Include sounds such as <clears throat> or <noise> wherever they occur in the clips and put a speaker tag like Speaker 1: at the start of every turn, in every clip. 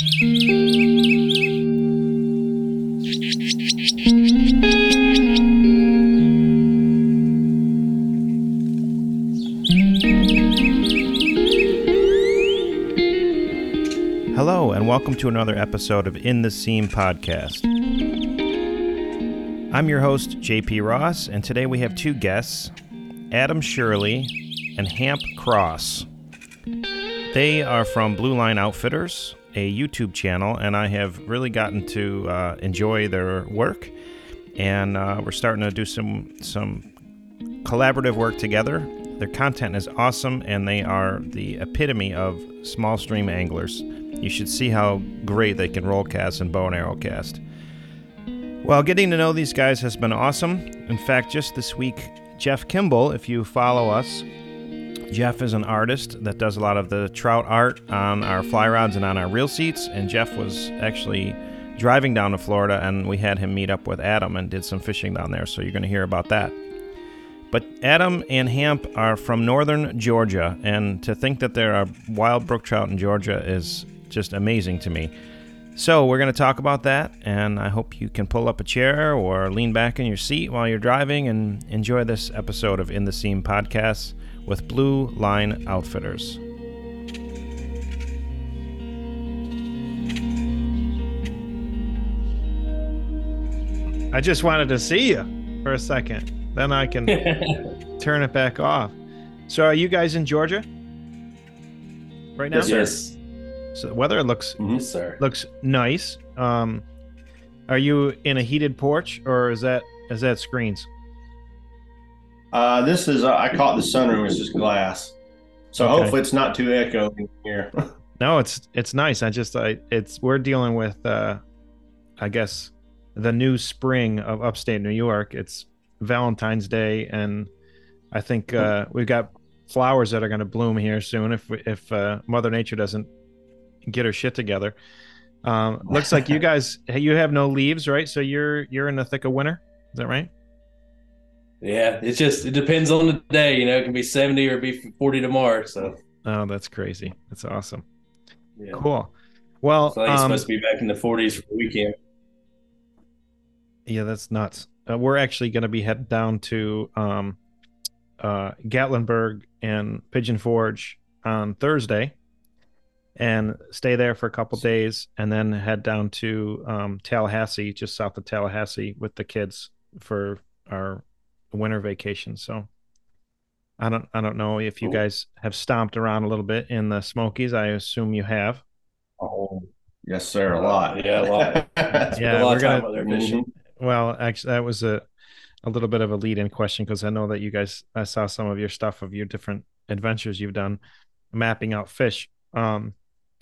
Speaker 1: Hello, and welcome to another episode of In the Seam podcast. I'm your host, JP Ross, and today we have two guests Adam Shirley and Hamp Cross. They are from Blue Line Outfitters, a YouTube channel, and I have really gotten to uh, enjoy their work. And uh, we're starting to do some some collaborative work together. Their content is awesome, and they are the epitome of small stream anglers. You should see how great they can roll cast and bow and arrow cast. Well, getting to know these guys has been awesome. In fact, just this week, Jeff Kimball, if you follow us, Jeff is an artist that does a lot of the trout art on our fly rods and on our reel seats. And Jeff was actually driving down to Florida, and we had him meet up with Adam and did some fishing down there. So you're going to hear about that. But Adam and Hamp are from northern Georgia, and to think that there are wild brook trout in Georgia is just amazing to me. So, we're going to talk about that, and I hope you can pull up a chair or lean back in your seat while you're driving and enjoy this episode of In the Seam podcast with Blue Line Outfitters. I just wanted to see you for a second. Then I can <laughs> turn it back off. So, are you guys in Georgia right now?
Speaker 2: Yes, yes.
Speaker 1: So the weather looks
Speaker 2: Yes, sir.
Speaker 1: looks nice. Um, are you in a heated porch or is that is that screens?
Speaker 3: Uh, this is uh, I caught the sunroom. It's just glass, so
Speaker 1: Okay.
Speaker 3: hopefully it's not too echoing here. <laughs>
Speaker 1: No, it's it's nice. I just I it's we're dealing with uh, I guess the new spring of upstate New York. It's Valentine's Day, and I think uh, we've got flowers that are going to bloom here soon if if uh, Mother Nature doesn't get her shit together. Um, looks like you <laughs> guys you have no leaves, right? So you're you're in the thick of winter. Is that right?
Speaker 2: Yeah, it's just it depends on the day. You know, it can be seventy or be forty tomorrow. So
Speaker 1: Oh, that's crazy. That's awesome.
Speaker 2: yeah,
Speaker 1: Cool. Well,
Speaker 2: so he's
Speaker 1: um,
Speaker 2: supposed to be back in the forties for the weekend.
Speaker 1: yeah, that's nuts. Uh, we're actually going to be heading down to um, uh, Gatlinburg and Pigeon Forge on Thursday, and stay there for a couple days, and then head down to um, Tallahassee, just south of Tallahassee, with the kids for our winter vacation. So. I don't. I don't know if you
Speaker 2: Cool.
Speaker 1: guys have stomped around a little bit in the Smokies. I assume you have.
Speaker 3: oh, yes, sir, a lot.
Speaker 2: Yeah, a lot. <laughs>
Speaker 1: Yeah,
Speaker 2: a lot
Speaker 1: we're
Speaker 2: of
Speaker 1: gonna-
Speaker 2: time out there fishing.
Speaker 1: Well, actually, that was a a little bit of a lead-in question because I know that you guys. I saw some of your stuff of your different adventures you've done, mapping out fish. Um,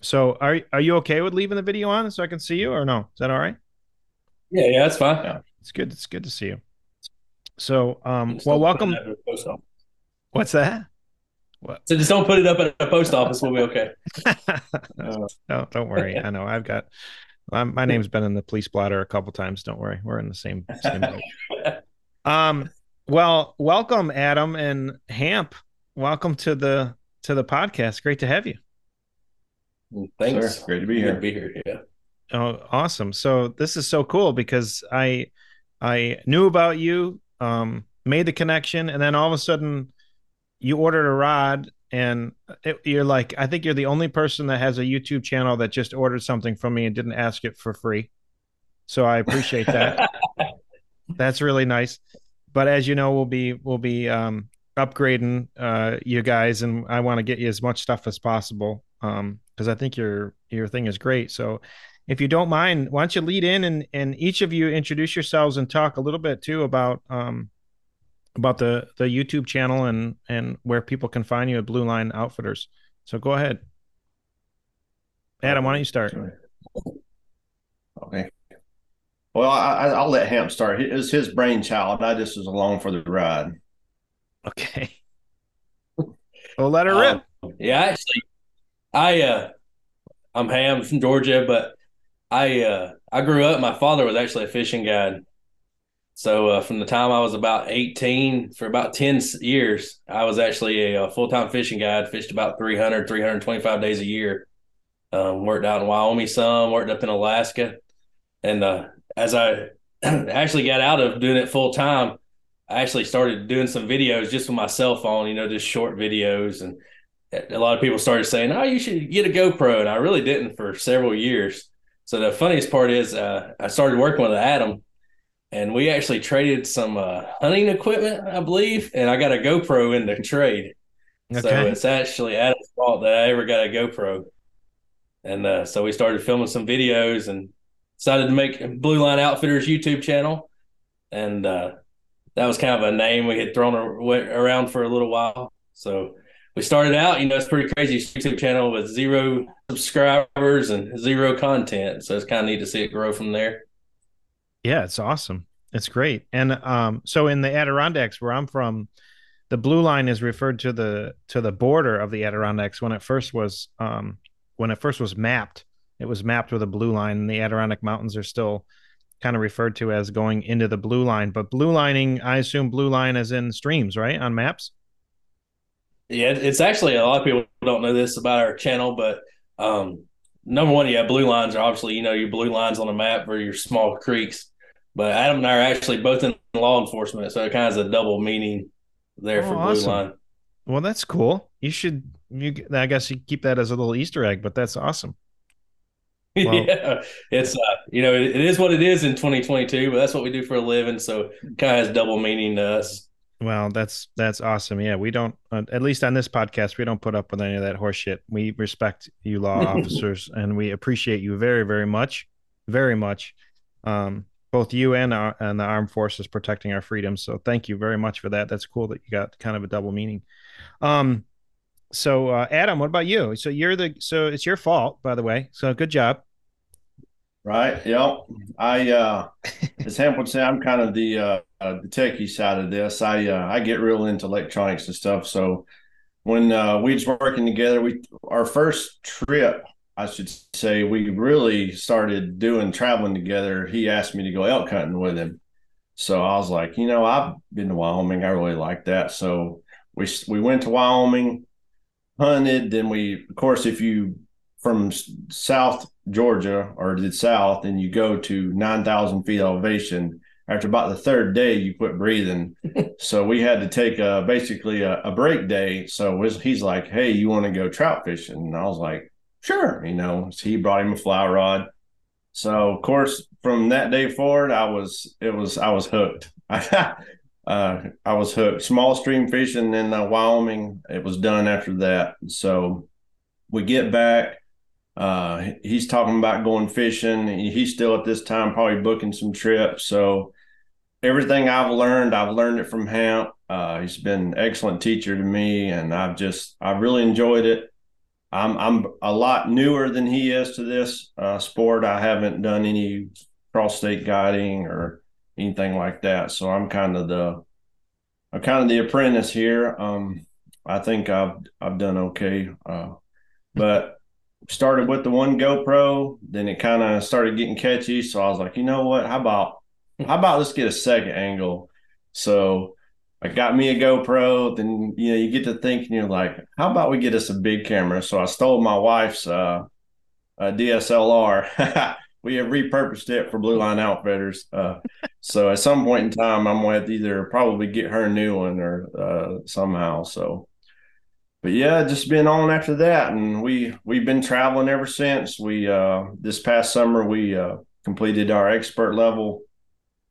Speaker 1: so are are you okay with leaving the video on so I can see you, or no? Is that all right?
Speaker 2: Yeah, yeah, that's fine.
Speaker 3: Yeah.
Speaker 1: It's good. It's good to see you. So, um, well, welcome.
Speaker 2: it up at the post office.
Speaker 1: What's that?
Speaker 2: So just don't put it up at a post office. We'll be okay. <laughs>
Speaker 1: no, don't worry. I know I've got. Um, my name's been in the police blotter a couple times. Don't worry, we're in the same same boat. <laughs> Um, well, welcome, Adam and Hamp. Welcome to the to the podcast. Great to have you.
Speaker 2: Thanks.
Speaker 3: Sir, great to be
Speaker 2: Good
Speaker 3: here.
Speaker 2: to be here. Yeah.
Speaker 1: Oh, awesome! So this is so cool because I I knew about you, um, made the connection, and then all of a sudden, you ordered a rod, and it, you're like, I think you're the only person that has a YouTube channel that just ordered something from me and didn't ask it for free. So I appreciate that. <laughs> That's really nice. But as you know, we'll be we'll be um, upgrading uh, you guys, and I want to get you as much stuff as possible Um, because I think your your thing is great. So, if you don't mind, why don't you lead in and and each of you introduce yourselves and talk a little bit too about um, about the the YouTube channel and and where people can find you at Blue Line Outfitters. So go ahead, Adam. Why don't you start?
Speaker 3: Okay. Well, I, I- I'll let Hamp start. It was his brainchild. I just was along for the ride.
Speaker 1: Okay. Well, let her rip.
Speaker 2: Um, yeah, actually, I uh, I'm Hamp from Georgia, but I uh, I grew up. My father was actually a fishing guide, so uh, from the time I was about 18 for about ten years, I was actually a, full time fishing guide. Fished about 300, 325 days a year Um, worked out in Wyoming some, worked up in Alaska, and uh, as I <clears throat> actually got out of doing it full time, I actually started doing some videos just with my cell phone. You know, just short videos, and a lot of people started saying, "Oh, you should get a GoPro," and I really didn't for several years. So the funniest part is, uh, I started working with Adam, and we actually traded some uh, hunting equipment, I believe, and I got a GoPro in the trade. Okay. So it's actually Adam's fault that I ever got a GoPro. And uh, so we started filming some videos and decided to make Blue Line Outfitters YouTube channel. And uh, that was kind of a name we had thrown around for a little while. So we started out, you know, it's pretty crazy YouTube channel with zero subscribers and zero content. So it's kind of neat to see it grow from there.
Speaker 1: Yeah, it's awesome. It's great. And um, so in the Adirondacks, where I'm from, the blue line is referred to the to the border of the Adirondacks when it first was um, when it first was mapped. It was mapped with a blue line, and the Adirondack Mountains are still kind of referred to as going into the blue line. But blue lining, I assume blue line as in streams, right, on maps.
Speaker 2: Yeah, it's actually a lot of people don't know this about our channel, but um, number one, yeah, blue lines are obviously you know your blue lines on the map or your small creeks. But Adam and I are actually both in law enforcement, so it kind of has a double meaning there oh, for blue awesome. line.
Speaker 1: Well, that's cool. You should. You, I guess you keep that as a little Easter egg, but that's awesome. <laughs>
Speaker 2: Yeah, it's uh, you know it, it is what it is in 2022, but that's what we do for a living, so kind of has double meaning to us.
Speaker 1: Well, that's that's awesome. Yeah, we don't uh, at least on this podcast we don't put up with any of that horseshit. We respect you law <laughs> officers and we appreciate you very very much, very much. Um, both you and our, and the armed forces protecting our freedoms. So thank you very much for that. That's cool that you got kind of a double meaning. Um, so uh, Adam, what about you? So you're the so it's your fault, by the way. So good job.
Speaker 3: Right. Yep. I uh, <laughs> as would say, I'm kind of the uh, uh, the techie side of this. I uh, I get real into electronics and stuff. So when uh, we was working together, we our first trip I should say, we really started doing traveling together. He asked me to go elk hunting with him. So I was like, you know, I've been to Wyoming. I really like that. So we we went to Wyoming, hunted. Then we, of course, if you from South Georgia or the South, and you go to nine thousand feet elevation. After about the third day, you quit breathing. <laughs> so we had to take a, basically a, a break day. So was, he's like, "Hey, you want to go trout fishing?" And I was like, Sure. You know, so he brought him a fly rod. So of course, from that day forward, I was it was I was hooked. <laughs> uh, I was hooked. Small stream fishing in uh, Wyoming. It was done after that. So we get back. Uh, he's talking about going fishing. He's still at this time probably booking some trips. So everything I've learned, I've learned it from Hamp. Uh, he's been an excellent teacher to me, and I've just I've really enjoyed it. I'm I'm a lot newer than he is to this uh, sport. I haven't done any cross state guiding or anything like that, so I'm kind of the I'm kind of the apprentice here. Um, I think I've I've done okay, uh, but started with the one GoPro, then it kind of started getting catchy. So I was like, you know what? How about how about let's get a second angle? So I got me a GoPro. Then you know you get to thinking you're like, how about we get us a big camera? So I stole my wife's uh, DSLR. <laughs> we have repurposed it for Blue Line Outfitters. Uh, so at some point in time, I'm going to either probably get her a new one or uh, somehow. So, but yeah, just been on after that, and we we've been traveling ever since. We uh, this past summer we uh, completed our expert level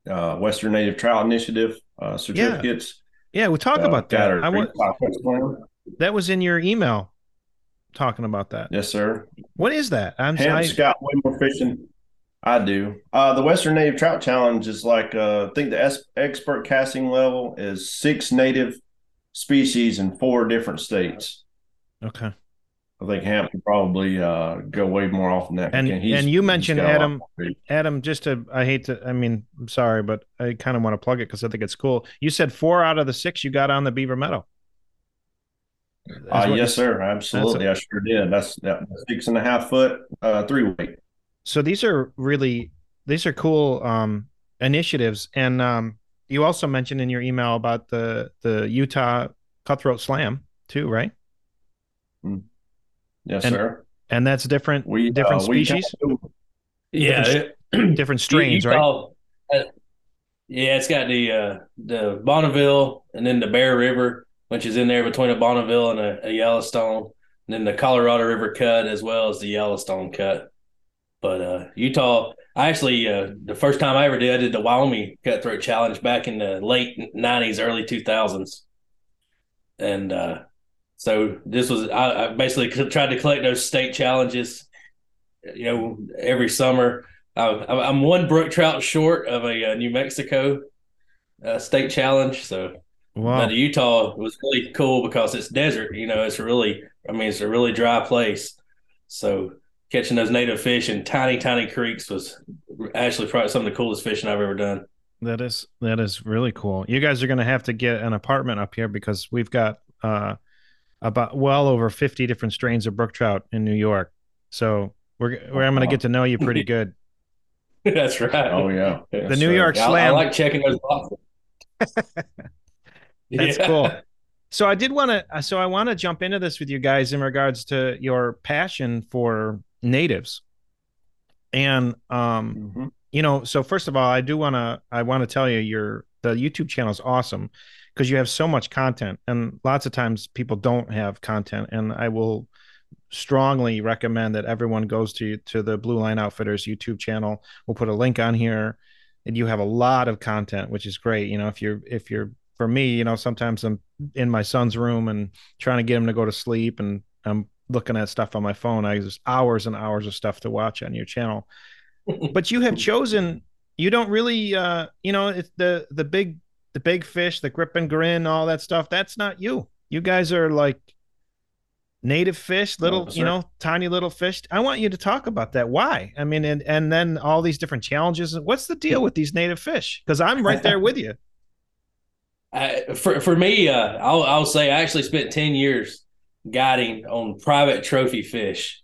Speaker 3: uh, Western Native Trout Initiative uh, certificates.
Speaker 1: Yeah, yeah we talk uh, about that. I want, that was in your email talking about that.
Speaker 3: Yes, sir.
Speaker 1: What is that?
Speaker 3: I'm Hamp's I, got way more fishing. I do. Uh, the Western Native Trout Challenge is like uh, I think the expert casting level is six native species in four different states.
Speaker 1: Okay.
Speaker 3: I think Hamp could probably uh, go way more often than that.
Speaker 1: And and you mentioned Adam. Adam, just to I hate to. I mean, I'm sorry, but I kind of want to plug it because I think it's cool. You said four out of the six you got on the Beaver Meadow.
Speaker 3: Uh, yes, sir. Absolutely, I sure did. That's that six and a half foot uh, three weight.
Speaker 1: So these are really these are cool um, initiatives, and um, you also mentioned in your email about the the Utah Cutthroat Slam too, right?
Speaker 3: Mm. Yes, and, sir.
Speaker 1: And that's different
Speaker 3: We
Speaker 1: different
Speaker 3: uh,
Speaker 1: species,
Speaker 3: kinda-
Speaker 2: Yeah,
Speaker 1: Different
Speaker 2: it- <clears throat>
Speaker 1: different strains,
Speaker 2: you-
Speaker 1: right?
Speaker 2: you uh, yeah, it's got the uh, the Bonneville and then the Bear River, which is in there between a Bonneville and a, a Yellowstone, and then the Colorado River cut as well as the Yellowstone cut. But uh, Utah, I actually uh, the first time I ever did, I did the Wyoming Cutthroat Challenge back in the late '90s, early 2000s, and uh, so this was I, I basically tried to collect those state challenges, you know, every summer. I, I'm one brook trout short of a, uh New Mexico uh, state challenge, so
Speaker 1: Wow.
Speaker 2: Utah was really cool because it's desert. You know, it's really, I mean, it's a really dry place. So catching those native fish in tiny, tiny creeks was actually probably some of the coolest fishing I've ever done.
Speaker 1: That is that is really cool. You guys are going to have to get an apartment up here because we've got uh, about well over fifty different strains of brook trout in New York. So we're, we're I'm going to get to know you pretty <laughs> good.
Speaker 2: That's right.
Speaker 3: Oh yeah.
Speaker 1: The New York
Speaker 2: Yeah, I- I, like checking those boxes. <laughs>
Speaker 1: That's
Speaker 2: Yeah.
Speaker 1: cool. So I did want to. So I want to jump into this with you guys in regards to your passion for natives, and um,
Speaker 3: Mhm.
Speaker 1: you know. So first of all, I do want to. I want to tell you, your the YouTube channel is awesome because you have so much content, and lots of times people don't have content, and I will strongly recommend that everyone goes to to the Blue Line Outfitters YouTube channel. We'll put a link on here, and you have a lot of content, which is great. You know, if you're if you're for me, you know, sometimes I'm in my son's room and trying to get him to go to sleep, and I'm looking at stuff on my phone. I just hours and hours of stuff to watch on your channel. <laughs> But you have chosen. You don't really, uh, you know, it's the the big the big fish, the grip and grin, all that stuff. That's not you. You guys are like native fish, little,
Speaker 3: No,
Speaker 1: you know, tiny little fish. I want you to talk about that. Why? I mean, and and then all these different challenges. What's the deal with these native fish? Because I'm right there with you. <laughs>
Speaker 2: I, for for me, uh, I'll I'll say I actually spent ten years guiding on private trophy fish,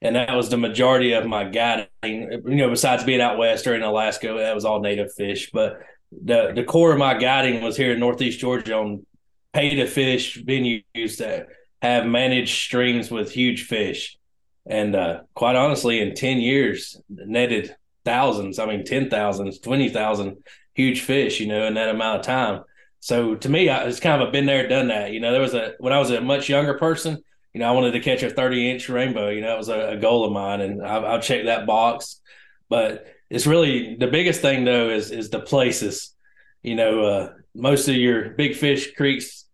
Speaker 2: and that was the majority of my guiding. You know, besides being out west or in Alaska, that was all native fish. But the the core of my guiding was here in Northeast Georgia on pay to fish venues that have managed streams with huge fish, and uh, quite honestly, in ten years, netted thousands. I mean, ten thousands, twenty thousand huge fish. You know, in that amount of time. So to me, I, it's kind of a been there, done that. You know, there was a when I was a much younger person. You know, I wanted to catch a 30 inch rainbow. You know, that was a, a goal of mine, and I, I'll check that box. But it's really the biggest thing though is is the places. You know, uh, most of your big fish creeks,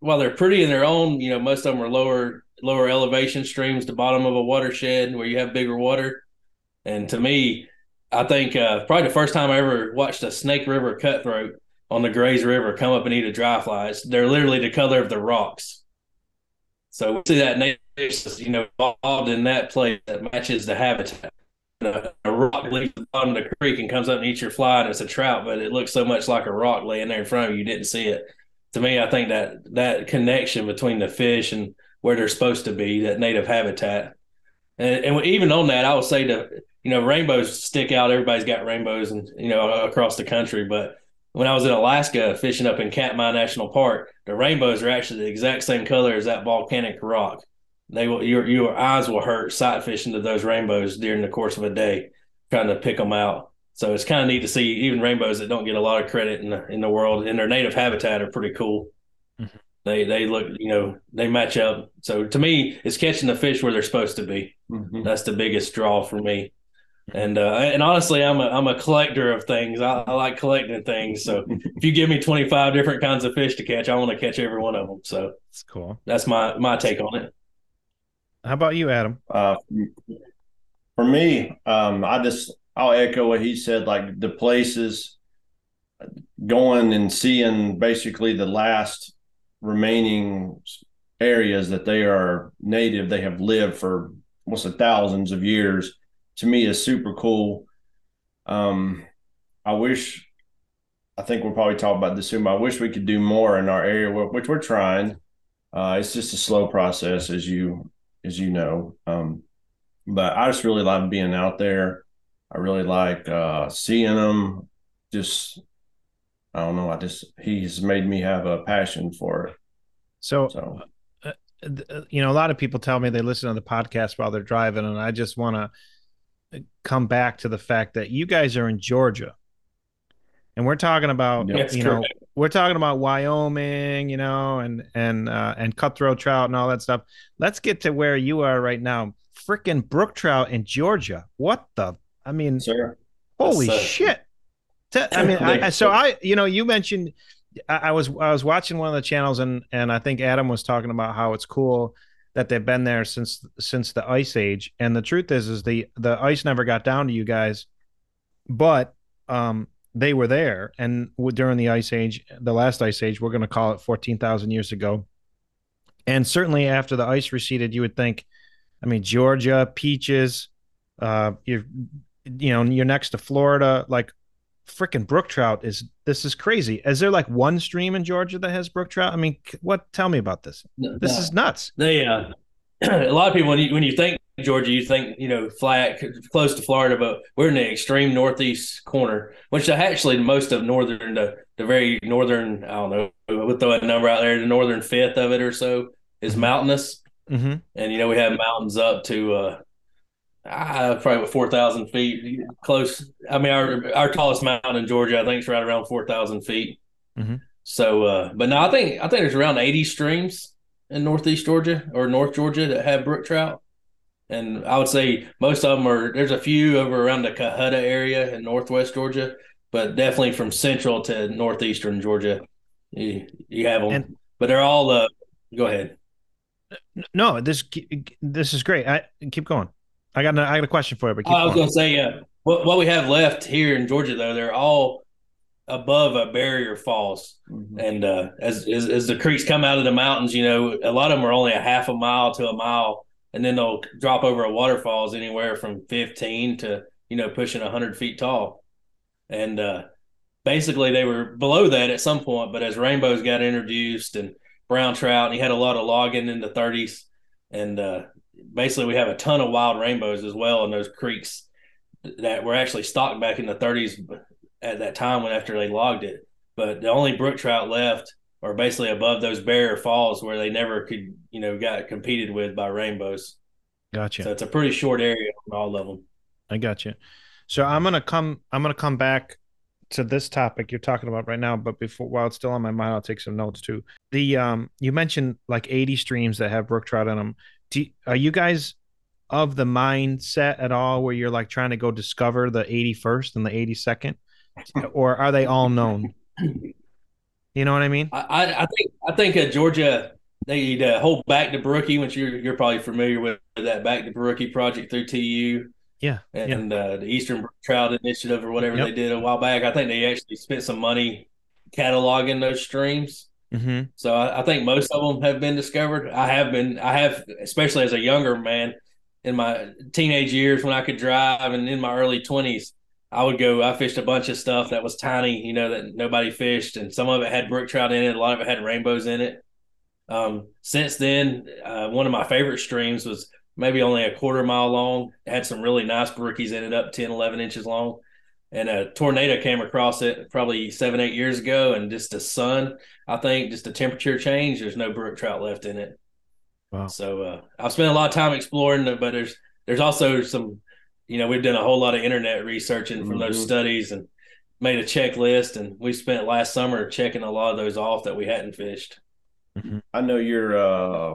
Speaker 2: while they're pretty in their own, you know, most of them are lower lower elevation streams, the bottom of a watershed where you have bigger water. And to me, I think uh, probably the first time I ever watched a Snake River cutthroat on the Grays River come up and eat a dry fly. It's, they're literally the color of the rocks. So we see that native, you know, involved in that place that matches the habitat. A, a rock leaves the bottom of the creek and comes up and eats your fly, and it's a trout, but it looks so much like a rock laying there in front of you, you didn't see it. To me, I think that that connection between the fish and where they're supposed to be, that native habitat, and, and even on that, I would say that you know rainbows stick out. Everybody's got rainbows, and you know across the country, but when I was in Alaska fishing up in Katmai National Park, the rainbows are actually the exact same color as that volcanic rock. They will your your eyes will hurt sight fishing to those rainbows during the course of a day, trying to pick them out. So it's kind of neat to see even rainbows that don't get a lot of credit in the in the world in their native habitat are pretty cool.
Speaker 1: Mhm.
Speaker 2: They they look you know they match up. So to me, it's catching the fish where they're supposed to be.
Speaker 3: Mhm.
Speaker 2: That's the biggest draw for me. And uh, and honestly, I'm a I'm a collector of things. I, I like collecting things. So <laughs> if you give me 25 different kinds of fish to catch, I want to catch every one of them. So
Speaker 1: It's cool.
Speaker 2: that's my my take on it.
Speaker 1: How about you, Adam?
Speaker 3: Uh, for me, um, I just I'll echo what he said. Like the places, going and seeing basically the last remaining areas that they are native. They have lived for what's it, thousands of years. To me, is super cool. Um, I wish. I think we'll probably talk about this soon. But I wish we could do more in our area, which we're trying. Uh, it's just a slow process, as you as you know. Um, but I just really like being out there. I really like uh, seeing them. Just, I don't know. I just he's made me have a passion for it.
Speaker 1: So,
Speaker 3: So
Speaker 1: you know, a lot of people tell me they listen to the podcast while they're driving, and I just want to come back to the fact that you guys are in Georgia, and we're talking about
Speaker 2: That's
Speaker 1: you know
Speaker 2: correct.
Speaker 1: we're talking about Wyoming, you know, and and uh, and cutthroat trout and all that stuff. Let's get to where you are right now. Freaking brook trout in Georgia. What the? I mean,
Speaker 3: Sir.
Speaker 1: holy
Speaker 2: That's,
Speaker 1: shit! I mean, I- so I, you know, you mentioned I, I was I was watching one of the channels and and I think Adam was talking about how it's cool that they've been there since since the ice age. And the truth is, is the the ice never got down to you guys, but um they were there and during the ice age, the last ice age, we're going to call it fourteen thousand years ago. And certainly after the ice receded, you would think, I mean, Georgia peaches, uh, you're you know you're next to Florida, like freaking brook trout is this is crazy. Is there like one stream in Georgia that has brook trout? I mean, what? Tell me about this. This is nuts.
Speaker 2: They <clears throat> uh, a lot of people when you when you think Georgia, you think you know flat, close to Florida, but we're in the extreme northeast corner, which actually most of northern the the very northern I don't know we'll throw a number out there the northern fifth of it or so is mountainous,
Speaker 1: Mm-hmm.
Speaker 2: and you know we have mountains up to uh, ah, probably four thousand feet close. I mean our our tallest mountain in Georgia I think is right around four thousand feet.
Speaker 1: Mhm.
Speaker 2: So, uh, but no, I think I think there's around eighty streams in northeast Georgia or North Georgia that have brook trout. And I would say most of them are. There's a few over around the Cohutta area in northwest Georgia, but definitely from central to northeastern Georgia, you, you have them.
Speaker 1: And-
Speaker 2: but they're all. Uh, go ahead.
Speaker 1: No, this this is great. I keep going. I got a, I got a question for you, but keep
Speaker 2: I was
Speaker 1: going.
Speaker 2: going to say, uh, what what we have left here in Georgia though, they're all above a barrier falls.
Speaker 3: Mhm.
Speaker 2: And uh, as, as as the creeks come out of the mountains, you know, a lot of them are only a half a mile to a mile, and then they'll drop over a waterfalls anywhere from fifteen to you know pushing hundred feet tall. And uh, basically, they were below that at some point, but as rainbows got introduced and brown trout, and you had a lot of logging in the thirties, and uh, basically we have a ton of wild rainbows as well in those creeks that were actually stocked back in the thirties at that time when after they logged it but the only brook trout left are basically above those barrier falls where they never could, you know, got competed with by rainbows.
Speaker 1: Gotcha.
Speaker 2: So it's a pretty short area on all of them.
Speaker 1: I got you. So I'm gonna come. I'm gonna come back to this topic you're talking about right now. But before, while it's still on my mind, I'll take some notes too. The um, you mentioned like 80 streams that have brook trout in them. Do are you guys of the mindset at all where you're like trying to go discover the 81st and the 82nd, <laughs> or are they all known? <clears throat> You know what I mean?
Speaker 2: I, I, I think I think uh, Georgia they need to hold back to Brookie, which you're you're probably familiar with that back to Brookie project through TU
Speaker 1: Yeah. yeah.
Speaker 2: and uh, the Eastern Brook Trout Initiative or whatever
Speaker 1: Yep.
Speaker 2: they did a while back. I think they actually spent some money cataloging those streams.
Speaker 1: Mm-hmm.
Speaker 2: So I, I think most of them have been discovered. I have been, I have, especially as a younger man in my teenage years when I could drive and in my early 20s, I would go, I fished a bunch of stuff that was tiny, you know, that nobody fished. And some of it had brook trout in it, a lot of it had rainbows in it. Um, since then, uh, one of my favorite streams was maybe only a quarter mile long, it had some really nice brookies in it, up 10, 11 inches long. And a tornado came across it probably seven, eight years ago, and just the sun I think just the temperature change. There's no brook trout left in it.
Speaker 1: Wow.
Speaker 2: So uh, I've spent a lot of time exploring, it, but there's there's also some, you know, we've done a whole lot of internet researching from those
Speaker 3: Mhm.
Speaker 2: studies and made a checklist, and we spent last summer checking a lot of those off that we hadn't fished.
Speaker 3: I know your uh,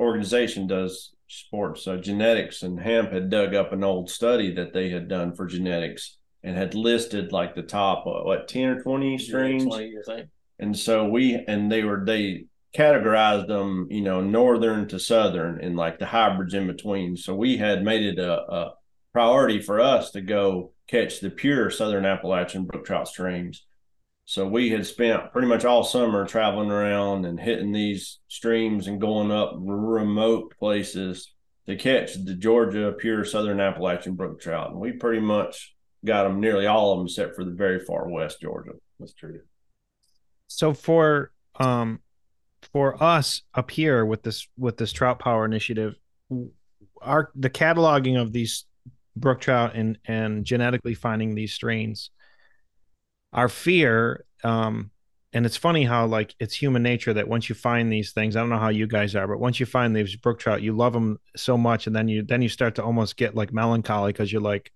Speaker 3: organization does sports uh, genetics, and Hamp had dug up an old study that they had done for genetics and had listed like the top uh, what ten or twenty streams.
Speaker 2: 20, I think.
Speaker 3: and so we and they were they categorized them you know northern to southern and like the hybrids in between so we had made it a, a priority for us to go catch the pure southern appalachian brook trout streams so we had spent pretty much all summer traveling around and hitting these streams and going up remote places to catch the georgia pure southern appalachian brook trout and we pretty much got them nearly all of them except for the very far west georgia
Speaker 2: That's true.
Speaker 1: so for um for us up here with this with this trout power initiative our the cataloging of these brook trout and and genetically finding these strains our fear um and it's funny how like it's human nature that once you find these things, I don't know how you guys are, but once you find these brook trout, you love them so much, and then you then you start to almost get like melancholy because you're like,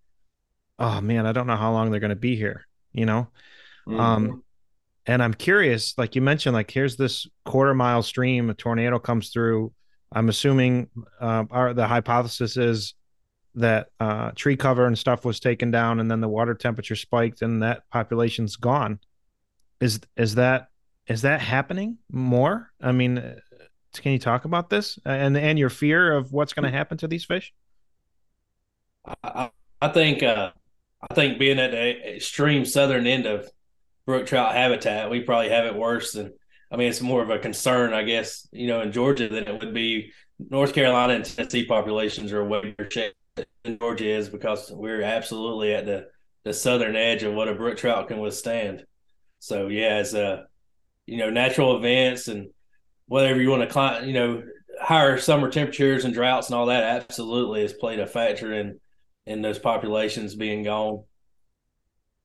Speaker 1: oh man, I don't know how long they're going to be here, you know. Mm-hmm. Um, and I'm curious, like you mentioned, like here's this quarter mile stream, a tornado comes through. I'm assuming uh, our the hypothesis is that uh, tree cover and stuff was taken down, and then the water temperature spiked, and that population's gone. Is is that is that happening more? I mean, uh, can you talk about this and and your fear of what's going to happen to these fish?
Speaker 2: I, I think uh, I think being at the extreme southern end of brook trout habitat, we probably have it worse than. I mean, it's more of a concern, I guess, you know, in Georgia than it would be North Carolina and Tennessee populations are way shape than Georgia is because we're absolutely at the the southern edge of what a brook trout can withstand. So yeah, as a you know natural events and whatever you want to climb, you know, higher summer temperatures and droughts and all that absolutely has played a factor in in those populations being gone.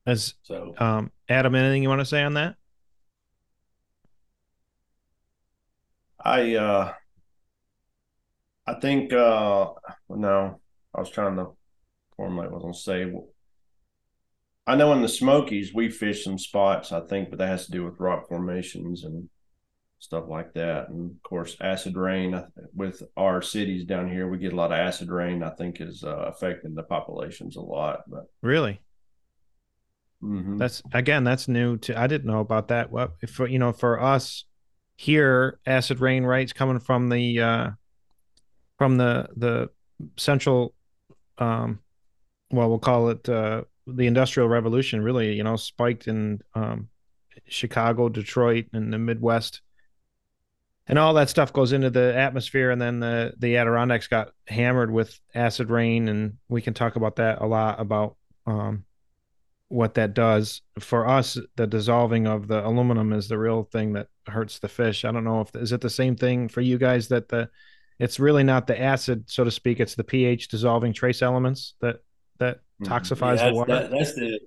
Speaker 1: As so, um, Adam, anything you want to say on that?
Speaker 3: I uh, I think uh, no, I was trying to formulate what I was going to say. I know in the Smokies we fish some spots, I think, but that has to do with rock formations and stuff like that. And of course, acid rain with our cities down here, we get a lot of acid rain. I think is uh, affecting the populations a lot. But
Speaker 1: really,
Speaker 3: mm-hmm.
Speaker 1: that's again, that's new to. I didn't know about that. What for you know for us here, acid rain rates coming from the uh, from the the central, um, well, we'll call it. Uh, the industrial revolution really you know spiked in um, chicago detroit and the midwest and all that stuff goes into the atmosphere and then the the adirondacks got hammered with acid rain and we can talk about that a lot about um, what that does for us the dissolving of the aluminum is the real thing that hurts the fish i don't know if is it the same thing for you guys that the it's really not the acid so to speak it's the ph dissolving trace elements that that mm-hmm. toxifies yeah, the water.
Speaker 2: That, that's the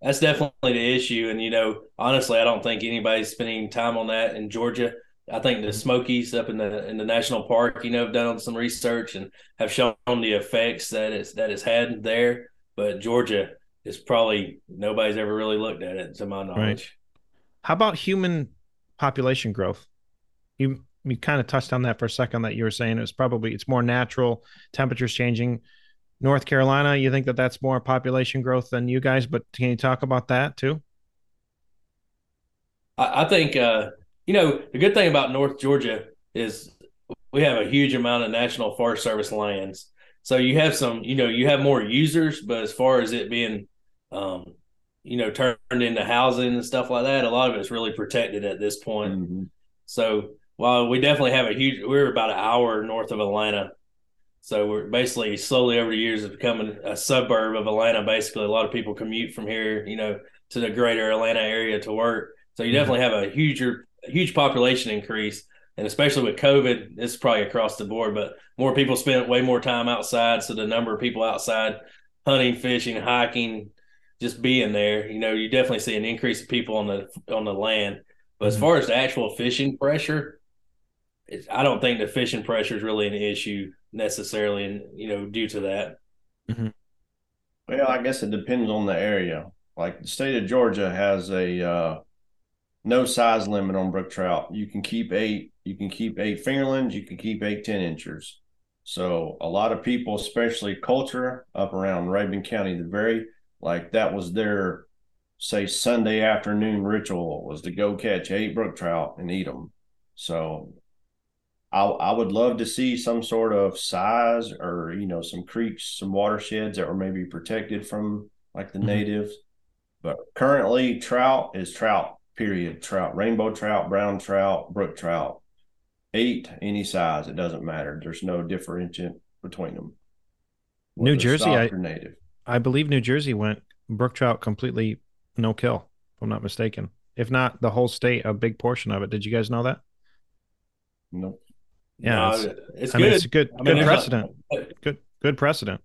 Speaker 2: that's definitely the issue. And you know, honestly, I don't think anybody's spending time on that in Georgia. I think the. Smokies up in the in the national park, you know, have done some research and have shown the effects that it's that it's had there. But Georgia is probably nobody's ever really looked at it, to my knowledge. Right.
Speaker 1: How about human population growth? You you kind of touched on that for a second. That you were saying it was probably it's more natural. Temperatures changing North Carolina, you think that that's more population growth than you guys, but can you talk about that too?
Speaker 2: I, I think, uh, you know, the good thing about North Georgia is we have a huge amount of National Forest Service lands. So you have some, you know, you have more users, but as far as it being, um, you know, turned into housing and stuff like that, a lot of it's really protected at this point. Mm-hmm. So while we definitely have a huge, we're about an hour north of Atlanta so we're basically slowly over the years of becoming a suburb of Atlanta. Basically, a lot of people commute from here, you know, to the greater Atlanta area to work. So you mm-hmm. definitely have a huge, huge population increase, and especially with COVID, it's probably across the board. But more people spend way more time outside, so the number of people outside hunting, fishing, hiking, just being there, you know, you definitely see an increase of people on the on the land. But mm-hmm. as far as the actual fishing pressure, I don't think the fishing pressure is really an issue necessarily, and you know, due to that.
Speaker 3: Mm-hmm. Well, I guess it depends on the area. Like the state of Georgia has a uh, no size limit on brook trout. You can keep eight. You can keep eight fingerlings. You can keep eight ten inchers. So a lot of people, especially culture up around Rabun County, the very like that was their say Sunday afternoon ritual was to go catch eight brook trout and eat them. So I, I would love to see some sort of size or you know some creeks some watersheds that were maybe protected from like the mm-hmm. natives but currently trout is trout period trout rainbow trout brown trout brook trout eight any size it doesn't matter there's no differentiate between them
Speaker 1: new jersey I, native I believe new jersey went brook trout completely no kill if i'm not mistaken if not the whole state a big portion of it did you guys know that
Speaker 3: nope
Speaker 1: yeah, no, it's, it's, good. Mean, it's good. I good mean, precedent. good, good precedent.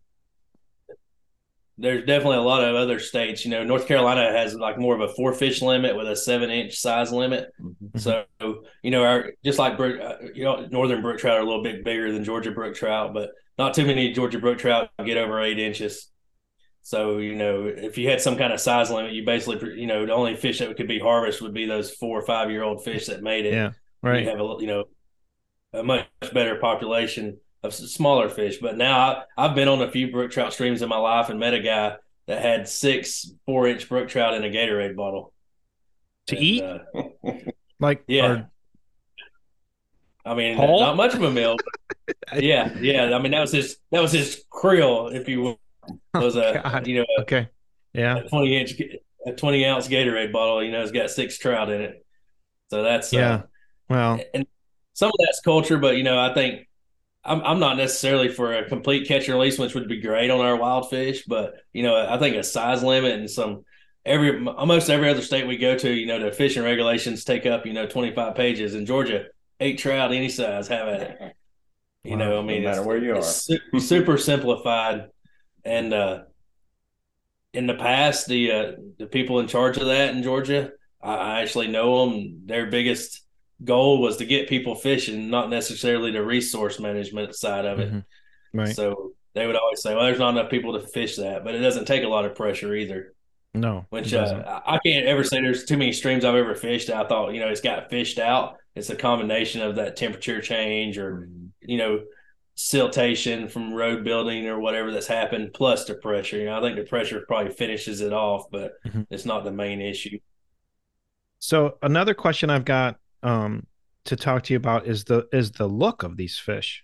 Speaker 2: There's definitely a lot of other states. You know, North Carolina has like more of a four fish limit with a seven inch size limit. Mm-hmm. So you know, our just like uh, you know, northern brook trout are a little bit bigger than Georgia brook trout, but not too many Georgia brook trout get over eight inches. So you know, if you had some kind of size limit, you basically you know the only fish that could be harvested would be those four or five year old fish that made it.
Speaker 1: Yeah, right.
Speaker 2: You have a you know a much better population of smaller fish. But now I, have been on a few brook trout streams in my life and met a guy that had six four inch brook trout in a Gatorade bottle
Speaker 1: to and, eat. Uh, like <laughs>
Speaker 2: yeah. I mean, Paul? not much of a meal. <laughs> yeah, yeah. I mean, that was his that was his krill, if you will. It was a oh, you know
Speaker 1: a, okay, yeah,
Speaker 2: a twenty inch a twenty ounce Gatorade bottle. You know, it's got six trout in it. So that's
Speaker 1: uh, yeah. Uh, well,
Speaker 2: and some of that's culture, but you know, I think I'm I'm not necessarily for a complete catch and release, which would be great on our wild fish, but you know, I think a size limit and some every almost every other state we go to, you know, the fishing regulations take up you know 25 pages. In Georgia, eight trout any size, have at it. <laughs> You wow, know, I mean,
Speaker 3: no matter where you are,
Speaker 2: su- <laughs> super simplified. And uh, in the past, the uh, the people in charge of that in Georgia, I, I actually know them. Their biggest goal was to get people fishing, not necessarily the resource management side of it. Mm-hmm. Right. So they would always say, "Well, there's not enough people to fish that," but it doesn't take a lot of pressure either.
Speaker 1: No,
Speaker 2: which uh, I can't ever say there's too many streams I've ever fished. I thought you know it's got fished out. It's a combination of that temperature change or mm-hmm. you know siltation from road building or whatever that's happened, plus the pressure. You know, I think the pressure probably finishes it off, but mm-hmm. it's not the main issue.
Speaker 1: So another question I've got um, to talk to you about is the is the look of these fish.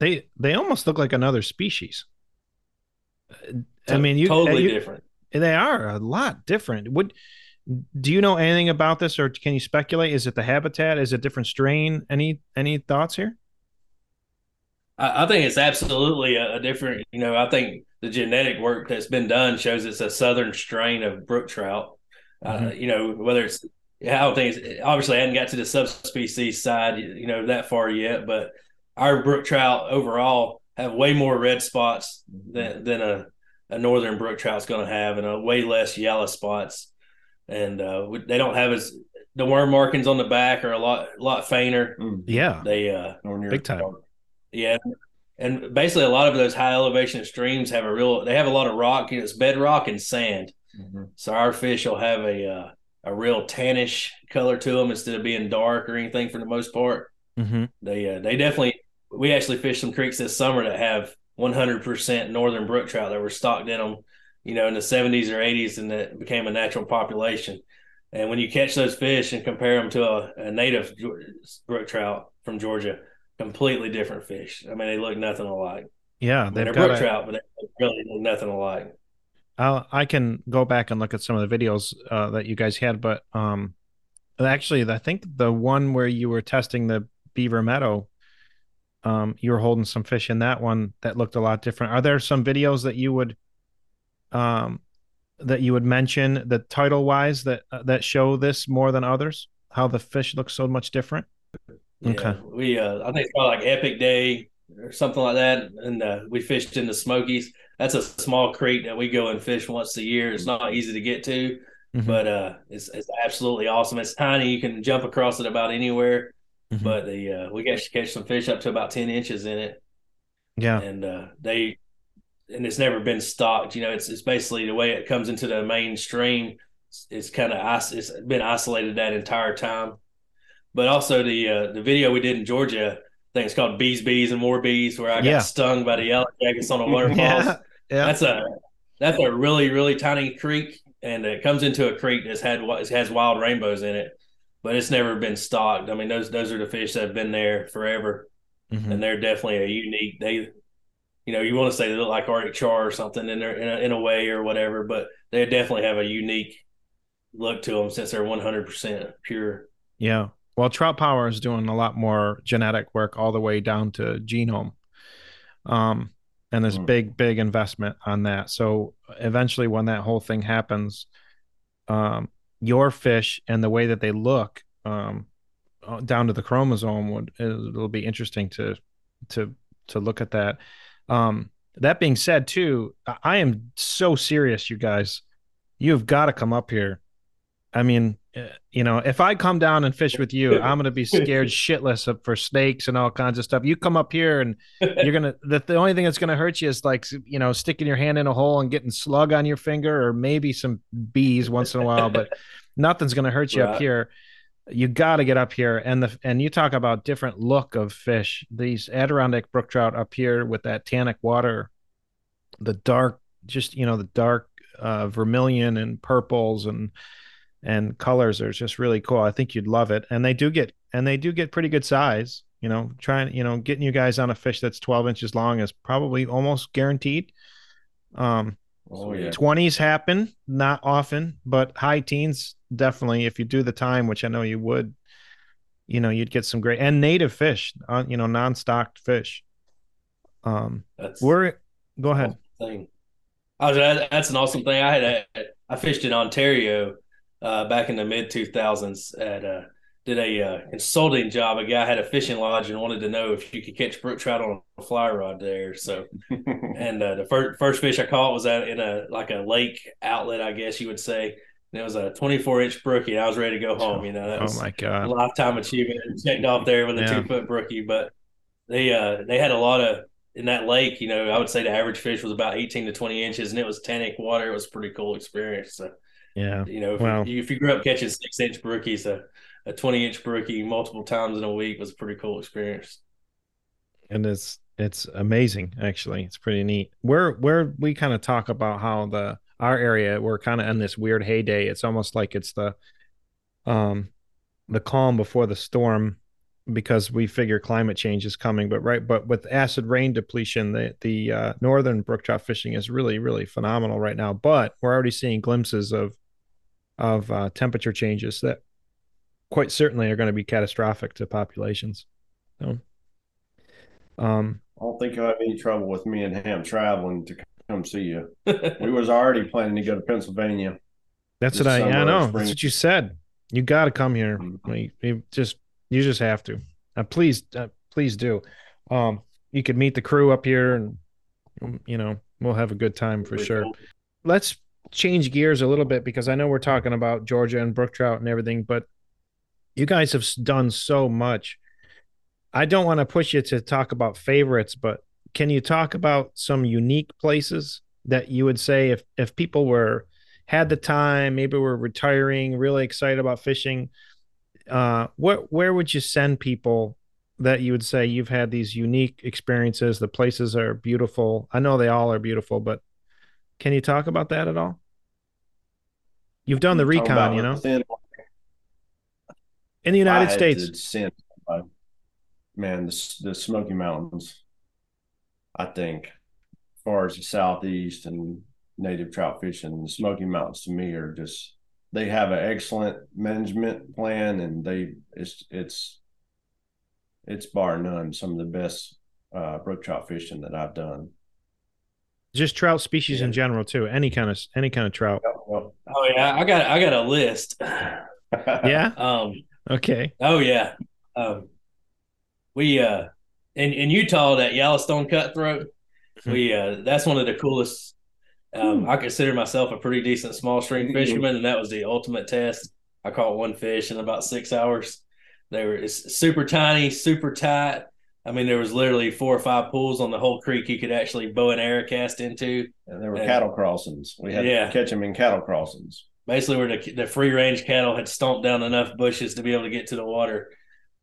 Speaker 1: They they almost look like another species. I mean, you
Speaker 2: totally
Speaker 1: you,
Speaker 2: different.
Speaker 1: They are a lot different. Would do you know anything about this, or can you speculate? Is it the habitat? Is it different strain? Any any thoughts here?
Speaker 2: I, I think it's absolutely a, a, different. You know, I think the genetic work that's been done shows it's a southern strain of brook trout. Uh, mm-hmm. Uh, you know, whether it's I don't think it's obviously I hadn't got to the subspecies side, you know, that far yet, but our brook trout overall have way more red spots than than a, a northern brook trout's going to have, and a way less yellow spots. And uh, they don't have as the worm markings on the back are a lot lot fainter.
Speaker 1: Mm. Yeah,
Speaker 2: they uh,
Speaker 1: big time.
Speaker 2: Yeah, and basically a lot of those high elevation streams have a real they have a lot of rock. You know, it's bedrock and sand. Mm-hmm. So our fish will have a uh, a real tannish color to them instead of being dark or anything for the most part.
Speaker 1: Mm-hmm.
Speaker 2: They uh, they definitely we actually fished some creeks this summer that have 100% northern brook trout that were stocked in them, you know, in the 70s or 80s, and that became a natural population. And when you catch those fish and compare them to a, a native brook trout from Georgia, completely different fish. I mean, they look nothing alike.
Speaker 1: Yeah,
Speaker 2: they're brook a, trout, but they really look nothing alike.
Speaker 1: I'll, I can go back and look at some of the videos uh, that you guys had, but um, actually, I think the one where you were testing the Beaver Meadow, um, you were holding some fish in that one that looked a lot different. Are there some videos that you would, um, that you would mention the title wise that uh, that show this more than others? How the fish looks so much different?
Speaker 2: Yeah, okay, we uh, I think it's called like Epic Day or something like that, and uh, we fished in the Smokies that's a small creek that we go and fish once a year. It's not easy to get to, mm-hmm. but uh, it's it's absolutely awesome. It's tiny. You can jump across it about anywhere. Mm-hmm. But the uh, we to catch some fish up to about ten inches in it.
Speaker 1: Yeah,
Speaker 2: and uh, they and it's never been stocked. You know, it's it's basically the way it comes into the mainstream. It's, it's kind of it's been isolated that entire time. But also the uh, the video we did in Georgia, I think it's called Bees, Bees, and More Bees, where I got yeah. stung by the yellow jackets on a <laughs> waterfall. yeah. Yeah. That's a that's a really really tiny creek, and it comes into a creek that's had it has wild rainbows in it, but it's never been stocked. I mean, those those are the fish that have been there forever, mm-hmm. and they're definitely a unique. They, you know, you want to say they look like Arctic char or something in there in a, in a way or whatever, but they definitely have a unique look to them since they're one hundred percent pure.
Speaker 1: Yeah. Well, Trout Power is doing a lot more genetic work all the way down to genome. Um, and there's mm. big big investment on that so eventually when that whole thing happens um, your fish and the way that they look um, uh, down to the chromosome would it'll be interesting to to to look at that um, that being said, too, I am so serious, you guys. You've got to come up here. I mean, you know, if I come down and fish with you, <laughs> I'm going to be scared shitless of, for snakes and all kinds of stuff. You come up here and <laughs> you're going to, the, the only thing that's going to hurt you is like, you know, sticking your hand in a hole and getting slug on your finger or maybe some bees once in a while, but <laughs> nothing's going to hurt you right. up here. You got to get up here. And the, and you talk about different look of fish, these Adirondack brook trout up here with that tannic water, the dark, just, you know, the dark uh, vermilion and purples and, and colors are just really cool. I think you'd love it. And they do get and they do get pretty good size. You know, trying you know getting you guys on a fish that's 12 inches long is probably almost guaranteed. Um, oh yeah, 20s happen not often, but high teens definitely. If you do the time, which I know you would, you know, you'd get some great and native fish. Uh, you know, non-stocked fish. Um, that's we're go ahead.
Speaker 2: Thing. Oh, that's an awesome thing. I had a, I fished in Ontario uh, back in the mid 2000s at uh, did a uh, consulting job. A guy had a fishing lodge and wanted to know if you could catch brook trout on a fly rod there. So, <laughs> and uh, the first first fish I caught was out in a like a lake outlet, I guess you would say. And it was a 24 inch brookie. And I was ready to go home. You know, that oh was
Speaker 1: oh my god,
Speaker 2: a lifetime achievement. Checked off there with a yeah. two foot brookie, but they uh they had a lot of in that lake. You know, I would say the average fish was about 18 to 20 inches, and it was tannic water. It was a pretty cool experience. So
Speaker 1: yeah.
Speaker 2: You know, if, you, if you grew up catching six inch brookies, a, a 20 inch brookie multiple times in a week was a pretty cool experience.
Speaker 1: And it's, it's amazing actually. It's pretty neat. Where, where we kind of talk about how the, our area, we're kind of in this weird heyday. It's almost like it's the, um, the calm before the storm because we figure climate change is coming but right but with acid rain depletion the the uh, northern brook trout fishing is really really phenomenal right now but we're already seeing glimpses of of uh, temperature changes that quite certainly are going to be catastrophic to populations. So,
Speaker 3: um, I don't think you'll have any trouble with me and Hamp traveling to come see you. we was already planning to go to Pennsylvania.
Speaker 1: That's what I, I know. That's what you said. You got to come here. Mm-hmm. You, you, just, you just have to. Uh, please, uh, please do. Um, you could meet the crew up here, and you know we'll have a good time for sure. Let's change gears a little bit because I know we're talking about Georgia and brook trout and everything, but you guys have done so much. I don't want to push you to talk about favorites, but can you talk about some unique places that you would say if if people were had the time, maybe were retiring, really excited about fishing, uh, what where would you send people that you would say you've had these unique experiences? The places are beautiful. I know they all are beautiful, but can you talk about that at all? You've done the recon, you know. In the United States.
Speaker 3: Send, man, the, the Smoky Mountains, I think, as far as the southeast and native trout fishing, the Smoky Mountains to me are just they have an excellent management plan and they it's it's it's bar none some of the best uh, brook trout fishing that I've done
Speaker 1: just trout species yeah. in general too. Any kind of any kind of trout.
Speaker 2: Oh yeah, I got I got a list. <laughs> <laughs>
Speaker 1: yeah.
Speaker 2: Um.
Speaker 1: Okay.
Speaker 2: Oh yeah. Um. We uh in in Utah that Yellowstone cutthroat. Hmm. We uh that's one of the coolest. Um, I consider myself a pretty decent small stream fisherman, and that was the ultimate test. I caught one fish in about six hours. They were super tiny, super tight. I mean, there was literally four or five pools on the whole creek you could actually bow and arrow cast into.
Speaker 3: And there were and, cattle crossings. We had yeah. to catch them in cattle crossings.
Speaker 2: Basically, where the, the free range cattle had stomped down enough bushes to be able to get to the water.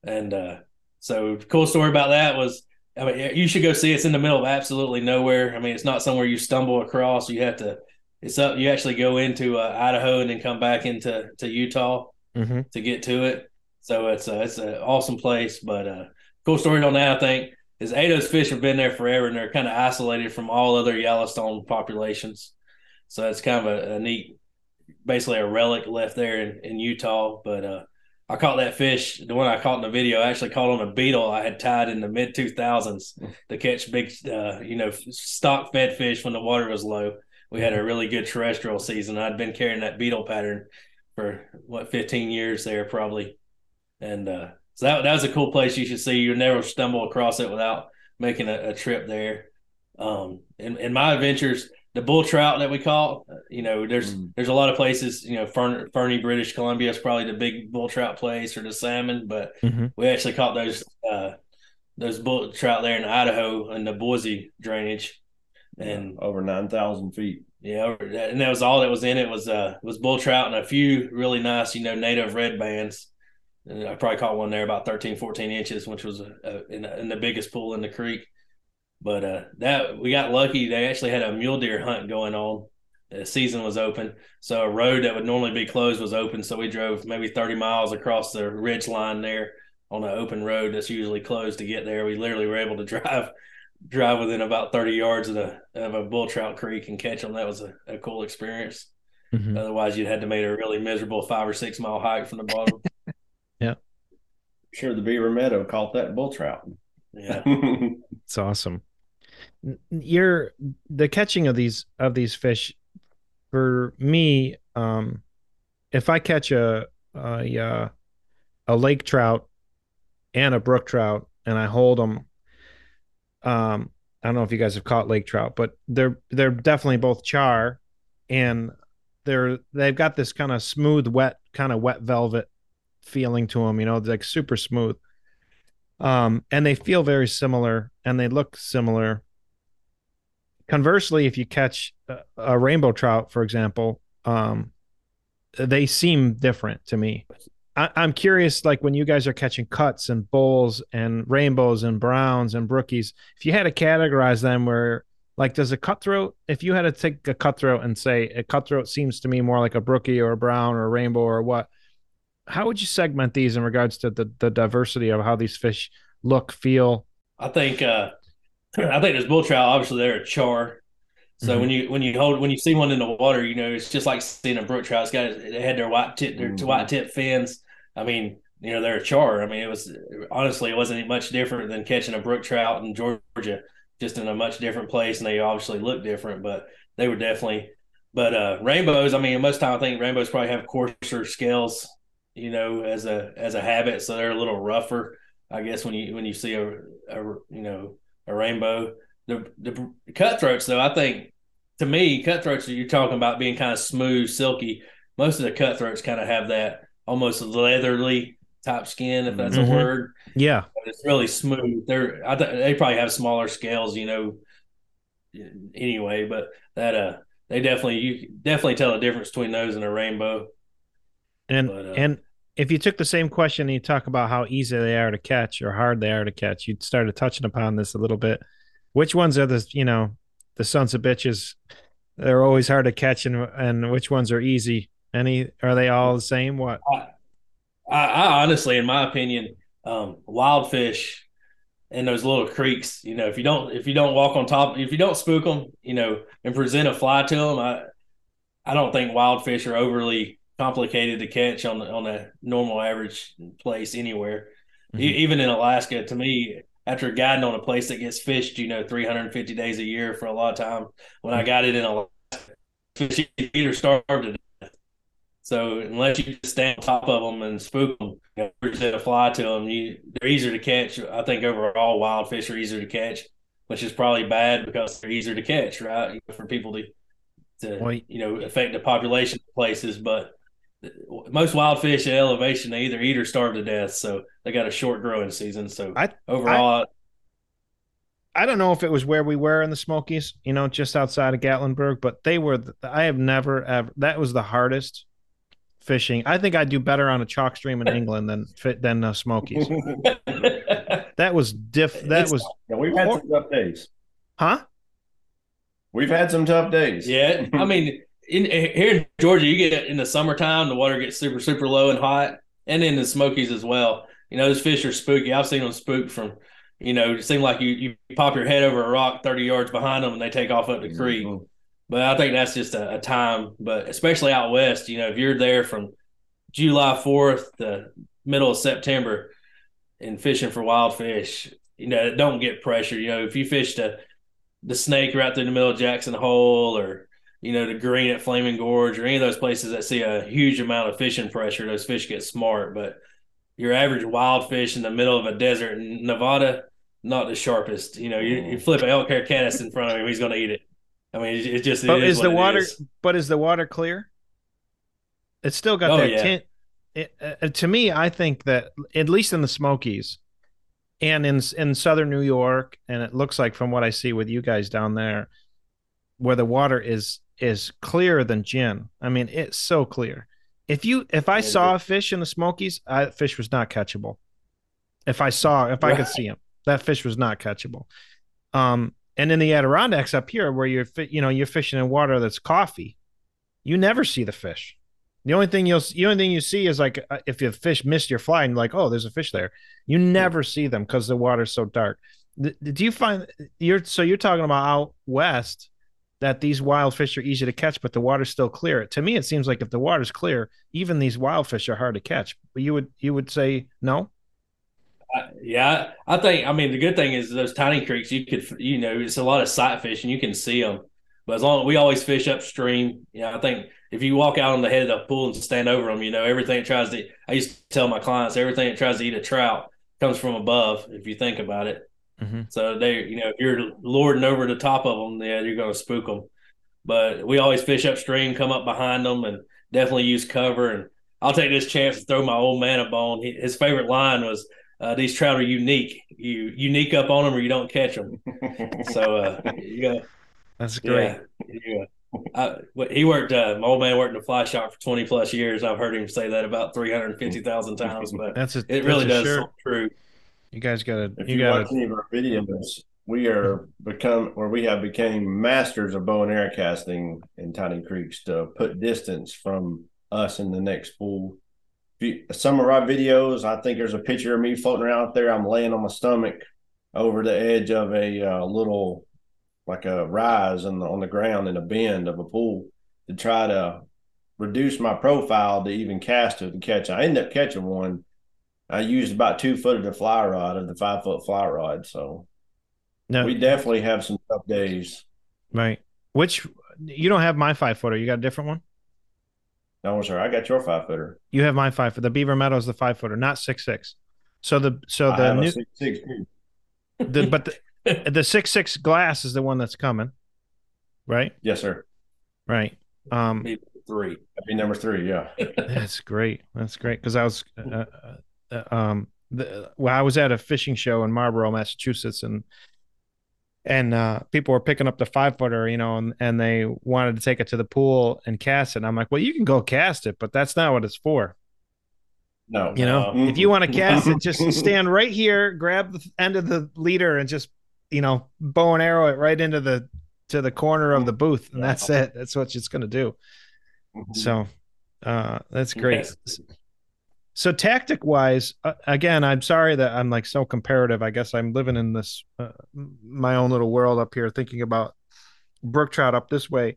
Speaker 2: And uh, so, cool story about that was I mean, you should go see. It's in the middle of absolutely nowhere. I mean, it's not somewhere you stumble across. You have to. It's up. You actually go into uh, Idaho and then come back into to Utah mm-hmm. to get to it. So it's a, it's an awesome place. But uh, cool story on that, I think, is Ato's fish have been there forever and they're kind of isolated from all other Yellowstone populations. So it's kind of a, a neat, basically a relic left there in, in Utah. But uh, I caught that fish, the one I caught in the video, I actually caught on a beetle I had tied in the mid 2000s to catch big, uh, you know, stock fed fish when the water was low. We had a really good terrestrial season. I'd been carrying that beetle pattern for what 15 years there probably. And uh, so that that was a cool place you should see. You'll never stumble across it without making a, a trip there. Um, in, in my adventures, the bull trout that we caught, uh, you know, there's mm. there's a lot of places, you know, Fern, Fernie, British Columbia is probably the big bull trout place or the salmon, but mm-hmm. we actually caught those uh, those bull trout there in Idaho in the Boise drainage, and
Speaker 3: yeah, over nine thousand feet.
Speaker 2: Yeah, and that was all that was in it was uh was bull trout and a few really nice, you know, native red bands. And I probably caught one there about 13, 14 inches, which was a, a, in, a, in the biggest pool in the creek. But uh, that we got lucky. They actually had a mule deer hunt going on. The season was open, so a road that would normally be closed was open. So we drove maybe thirty miles across the ridge line there on an open road that's usually closed to get there. We literally were able to <laughs> drive drive within about thirty yards of a of a bull trout creek and catch them. That was a, a cool experience. Mm-hmm. Otherwise, you'd had to make a really miserable five or six mile hike from the bottom.
Speaker 1: Yeah,
Speaker 3: sure. The Beaver Meadow caught that bull trout.
Speaker 2: Yeah, <laughs>
Speaker 1: it's awesome you're the catching of these of these fish for me um if i catch a a a lake trout and a brook trout and i hold them um i don't know if you guys have caught lake trout but they're they're definitely both char and they're they've got this kind of smooth wet kind of wet velvet feeling to them you know like super smooth um and they feel very similar and they look similar Conversely, if you catch a, a rainbow trout, for example, um, they seem different to me. I, am curious, like when you guys are catching cuts and bulls and rainbows and browns and brookies, if you had to categorize them, where like does a cutthroat, if you had to take a cutthroat and say a cutthroat seems to me more like a brookie or a brown or a rainbow or what, how would you segment these in regards to the the diversity of how these fish look, feel?
Speaker 2: I think uh, <clears throat> I think there's bull trout. Obviously, they're a char. So mm-hmm. when you when you hold when you see one in the water, you know it's just like seeing a brook trout. It's got they had their white tip their mm-hmm. white tip fins. I mean, you know they're a char. I mean, it was honestly it wasn't much different than catching a brook trout in Georgia, just in a much different place, and they obviously look different, but they were definitely. But uh, rainbows, I mean, most time I think rainbows probably have coarser scales, you know, as a as a habit, so they're a little rougher. I guess when you when you see a, a you know a rainbow. The the cutthroats though, I think to me, cutthroats that you're talking about being kind of smooth, silky. Most of the cutthroats kind of have that almost leatherly type skin, if that's mm-hmm. a word.
Speaker 1: Yeah,
Speaker 2: but it's really smooth. They're I th- they probably have smaller scales, you know. Anyway, but that uh, they definitely you definitely tell the difference between those and a rainbow.
Speaker 1: And but, uh, and if you took the same question and you talk about how easy they are to catch or hard they are to catch, you started touching upon this a little bit. Which ones are the you know the sons of bitches? They're always hard to catch, and and which ones are easy? Any are they all the same? What? I,
Speaker 2: I honestly, in my opinion, um, wild fish in those little creeks. You know, if you don't if you don't walk on top, if you don't spook them, you know, and present a fly to them, I I don't think wild fish are overly complicated to catch on on a normal average place anywhere. Mm-hmm. E- even in Alaska, to me, after guiding on a place that gets fished, you know, 350 days a year for a lot of time, when I got it in Alaska, fish either starved to death. So unless you just stand on top of them and spook them, you know, to fly to them, you they're easier to catch. I think overall, wild fish are easier to catch, which is probably bad because they're easier to catch, right? For people to to well, you know affect the population of places, but most wild fish at elevation they either eat or starve to death so they got a short growing season so I, overall
Speaker 1: I, I, don't know if it was where we were in the smokies you know just outside of gatlinburg but they were i have never ever that was the hardest fishing. I think i do better on a chalk stream in <laughs> england than fit than the smokies. <laughs> That was diff that it's, was
Speaker 3: yeah, we've had some tough days.
Speaker 1: Huh?
Speaker 3: We've had some tough days.
Speaker 2: Yeah i mean in here in Georgia, you get in the summertime, the water gets super super low and hot, and in the Smokies as well. You know, those fish are spooky. I've seen them spook from, you know, it seems like you you pop your head over a rock thirty yards behind them and they take off up the creek. Mm-hmm. But I think that's just a, a, time. But especially out west, you know, if you're there from July fourth to middle of September and fishing for wild fish, you know, don't get pressure. You know, if you fish the the snake right through the middle of Jackson Hole or you know, the green at Flaming Gorge or any of those places that see a huge amount of fishing pressure, those fish get smart. But your average wild fish in the middle of a desert in Nevada, not the sharpest. You know, you, you flip an elk hair caddis in front of him, he's going to eat it. I mean, it's it just.
Speaker 1: But
Speaker 2: it
Speaker 1: is,
Speaker 2: is
Speaker 1: the water?
Speaker 2: is.
Speaker 1: But is the water clear? It's still got
Speaker 2: Oh,
Speaker 1: that
Speaker 2: yeah.
Speaker 1: tint. It, uh, to me, I think that at least in the Smokies, and in in southern New York, and it looks like from what I see with you guys down there, where the water is is clearer than gin. I mean, it's so clear. If you if I saw a fish in the Smokies, I, fish was not catchable. If I saw, if I could see him, that fish was not catchable. Um, and in the Adirondacks up here, where you're you know you're fishing in water that's coffee, you never see the fish. The only thing you'll the only thing you see is like uh, if your fish missed your fly and you're like oh there's a fish there. You never see them because the water's so dark. Do you find you're so you're talking about out west that these wild fish are easy to catch, but the water's still clear? To me, it seems like if the water's clear, even these wild fish are hard to catch. But you would you would say no?
Speaker 2: I- yeah, I think. I mean, the good thing is those tiny creeks. You could, you know, it's a lot of sight fishing. You can see them, but as long we always fish upstream. Yeah, I think if you walk out on the head of the pool and stand over them, you know, everything tries to. I used to tell my clients everything that tries to eat a trout comes from above. If you think about it,
Speaker 1: Mm-hmm.
Speaker 2: so they, you know, if you're lording over the top of them, yeah, you're going to spook them. But we always fish upstream, come up behind them, and definitely use cover. And I'll take this chance to throw my old man a bone. He, his favorite line was, uh, "These trout are unique. You unique up on them, or you don't catch them." <laughs> So, uh, yeah,
Speaker 1: That's great.
Speaker 2: yeah, yeah. I, what- he worked. Uh, my old man worked in a fly shop for twenty plus years. I've heard him say that about three hundred fifty thousand times, but
Speaker 1: That's a
Speaker 2: it really
Speaker 1: that's a
Speaker 2: does
Speaker 1: sure.
Speaker 2: true.
Speaker 1: You guys gotta
Speaker 3: If
Speaker 1: you,
Speaker 3: you,
Speaker 1: gotta
Speaker 3: watch any of our videos, we are become or we have became masters of bow and arrow casting in tiny creeks to put distance from us in the next pool. You- Some of our videos, I think there's a picture of me floating around out there. I'm laying on my stomach over the edge of a uh, little, like a rise on the on the ground in a bend of a pool to try to reduce my profile to even cast it and catch. I end up catching one. I used about two foot of the fly rod of the five foot fly rod. So
Speaker 1: no
Speaker 3: we definitely have some tough days.
Speaker 1: right. Which you don't have my five footer. You got a different one.
Speaker 3: No, sir. I got your five footer.
Speaker 1: You have my five. The Beaver Meadows the five footer, not six six. So the so
Speaker 3: I
Speaker 1: the
Speaker 3: have a
Speaker 1: new
Speaker 3: six, six, two. <laughs>
Speaker 1: the but the, the six six glass is the one that's coming, right?
Speaker 3: Yes, sir.
Speaker 1: Right. Um,
Speaker 2: Three.
Speaker 3: That'd be number three. Yeah. <laughs>
Speaker 1: that's great. That's great because I was, uh, uh, um, the, well, I was at a fishing show in Marlborough, Massachusetts, and and uh, people were picking up the five footer, you know, and and they wanted to take it to the pool and cast it. And I'm like, well, you can go cast it, but that's not what it's for.
Speaker 3: No.
Speaker 1: You know,
Speaker 3: No.
Speaker 1: if you want to <laughs> cast it, just stand right here, grab the end of the leader, and just you know bow and arrow it right into the to the corner of the booth, and that's it. That's what it's going to do. So, uh, that's great.
Speaker 2: Yes.
Speaker 1: So tactic wise, uh, again, I'm sorry that I'm like so comparative. I guess I'm living in this uh, my own little world up here, thinking about brook trout up this way.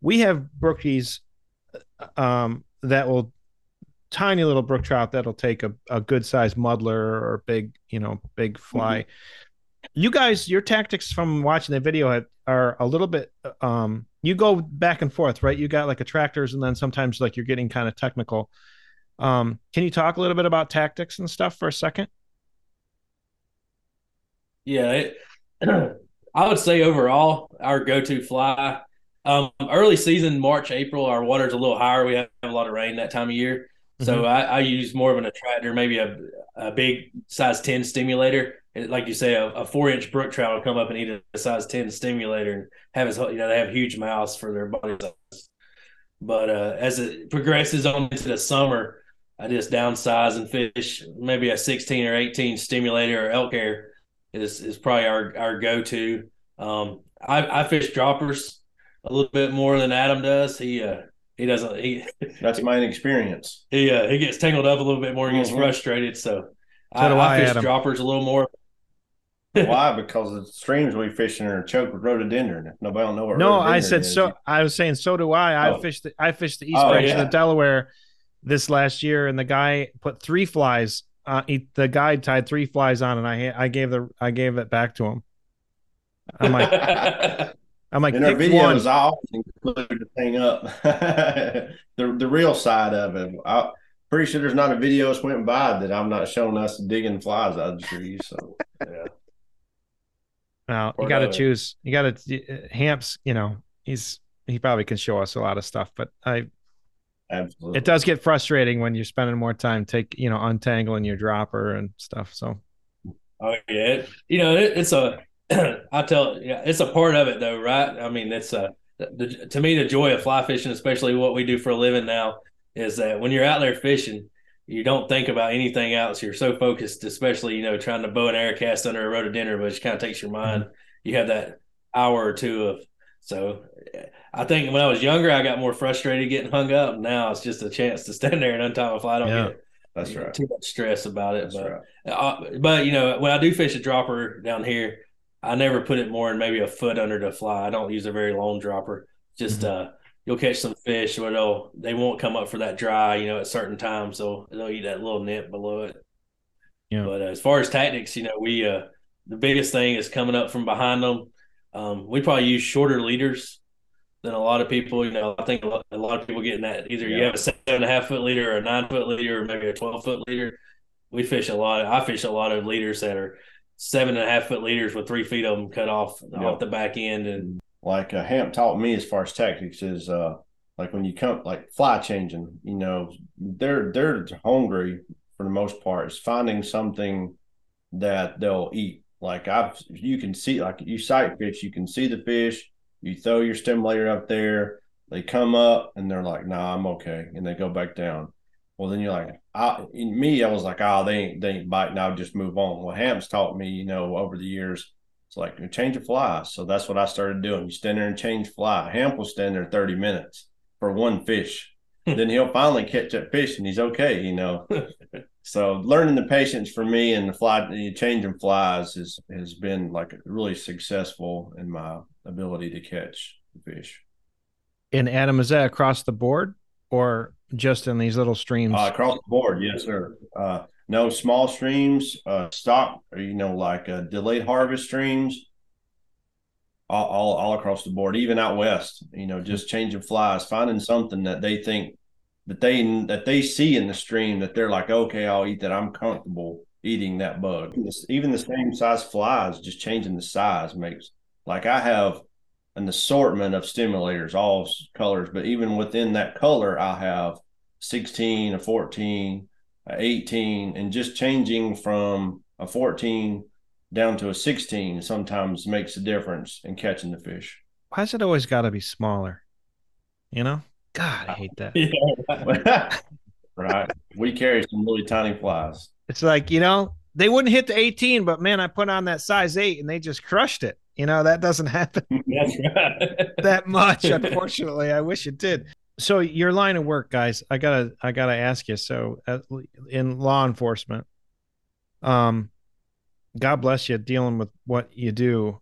Speaker 1: We have brookies uh, um, that will tiny little brook trout that'll take a, a good sized muddler or big, you know, big fly. You guys, your tactics from watching the video have, are a little bit. Um, you go back and forth, right? You got like attractors, and then sometimes like you're getting kind of technical. Um, can you talk a little bit about tactics and stuff for a second?
Speaker 2: Yeah, it, <clears throat> I would say overall our go-to fly. Um, early season, March, April, our water's a little higher. We have a lot of rain that time of year, so
Speaker 1: Mhm.
Speaker 2: I, I use more of an attractor, maybe a, a big size ten stimulator. Like you say, a, a four-inch brook trout will come up and eat a size ten stimulator and have his, you know, they have huge mouths for their body size. But uh, as it progresses on into the summer, I just downsize and fish maybe a 16 or 18 stimulator or elk hair is is probably our our go to. Um, I, I fish droppers a little bit more than Adam does. He uh he doesn't he <laughs>
Speaker 3: That's my experience.
Speaker 2: he uh, he gets tangled up a little bit more and gets
Speaker 3: Mhm.
Speaker 2: frustrated. So,
Speaker 1: So do I,
Speaker 2: I, fish
Speaker 1: Adam.
Speaker 2: droppers a little more. <laughs>
Speaker 3: Why? Because the streams we fishing are choked with rhododendron. Nobody don't know what.
Speaker 1: No, I said
Speaker 3: is.
Speaker 1: so. I was saying so do I. I
Speaker 3: Oh.
Speaker 1: fished. The, I fished the east
Speaker 3: Oh,
Speaker 1: branch
Speaker 3: yeah.
Speaker 1: of the Delaware this last year, and the guy put three flies. Uh, he, the guide tied three flies on, and I I gave the I gave it back to him. I'm like <laughs> I'm like
Speaker 3: in our
Speaker 1: pick one.
Speaker 3: videos, I always include the thing up, <laughs> the the real side of it. I'm pretty sure there's not a video that's went by that I'm not showing us digging flies out of the trees. So yeah,
Speaker 1: Well, you got to choose. You got to Hamps. You know, he's he probably can show us a lot of stuff, but I.
Speaker 3: Absolutely.
Speaker 1: It does get frustrating when you're spending more time take you know untangling your dropper and stuff. So.
Speaker 2: Oh yeah, you know it, it's a. <clears throat> I tell yeah, it's a part of it though, right? I mean, it's a the, to me the joy of fly fishing, especially what we do for a living now, is that when you're out there fishing, you don't think about anything else. You're so focused, especially you know trying to bow an air cast under a rhododendron, which kind of takes your mind. Mm-hmm. You have that hour or two of so. I think when I was younger, I got more frustrated getting hung up. Now it's just a chance to stand there and untie a fly. I don't yeah, get
Speaker 3: that's right.
Speaker 2: too much stress about it. That's but, right. uh, but you know, when I do fish a dropper down here, I never put it more than maybe a foot under the fly. I don't use a very long dropper. Just mm-hmm. uh, you'll catch some fish where they'll they won't come up for that dry, you know, at certain times. So they'll eat that little nip below it. Yeah. But uh, as far as tactics, you know, we uh the biggest thing is coming up from behind them. Um, we probably use shorter leaders than a lot of people. You know, I think a lot, a lot of people getting that either yeah. you have a seven and a half foot leader or a nine foot leader or maybe a twelve foot leader. We fish a lot. I fish a lot of leaders that are seven and a half foot leaders with three feet of them cut off yep. off the back end and
Speaker 3: like uh, Hamp taught me as far as tactics is uh like when you come like fly changing, you know, they're they're hungry for the most part. It's finding something that they'll eat. Like I've you can see like you sight fish, you can see the fish, you throw your stimulator up there, they come up and they're like, nah, I'm okay. And they go back down. Well, then you're like, I, in me, I was like, oh, they ain't, they ain't biting. I'll just move on. Well, Hamp's taught me, you know, over the years, it's like change a fly. So that's what I started doing. You stand there and change fly. Hamp will stand there 30 minutes for one fish. <laughs> then he'll finally catch that fish and he's okay, you know. <laughs> so learning the patience for me and the fly changing flies has has been like really successful in my ability to catch fish.
Speaker 1: And Adam, is that across the board or just in these little streams?
Speaker 3: Uh, across the board, yes, sir. Uh, no small streams, uh, stock, you know, like uh, delayed harvest streams, all, all, all across the board, even out west. You know, just changing flies, finding something that they think that they that they see in the stream that they're like, okay, I'll eat that. I'm comfortable eating that bug. Even the same size flies, just changing the size makes like I have an assortment of stimulators, all colors, but even within that color, I have 16, a 14, a 18 and just changing from a 14 down to a 16 sometimes makes a difference in catching the fish.
Speaker 1: Why's it always got to be smaller? You know? God, I hate that. <laughs>
Speaker 3: Yeah. right. We carry some really tiny flies.
Speaker 1: It's like, you know, they wouldn't hit the 18, but man, I put on that size eight and they just crushed it. You know, that doesn't <laughs> happen <laughs>
Speaker 2: That's right.
Speaker 1: that much, unfortunately. I wish it did so your line of work guys i gotta i gotta ask you so uh, in law enforcement um god bless you dealing with what you do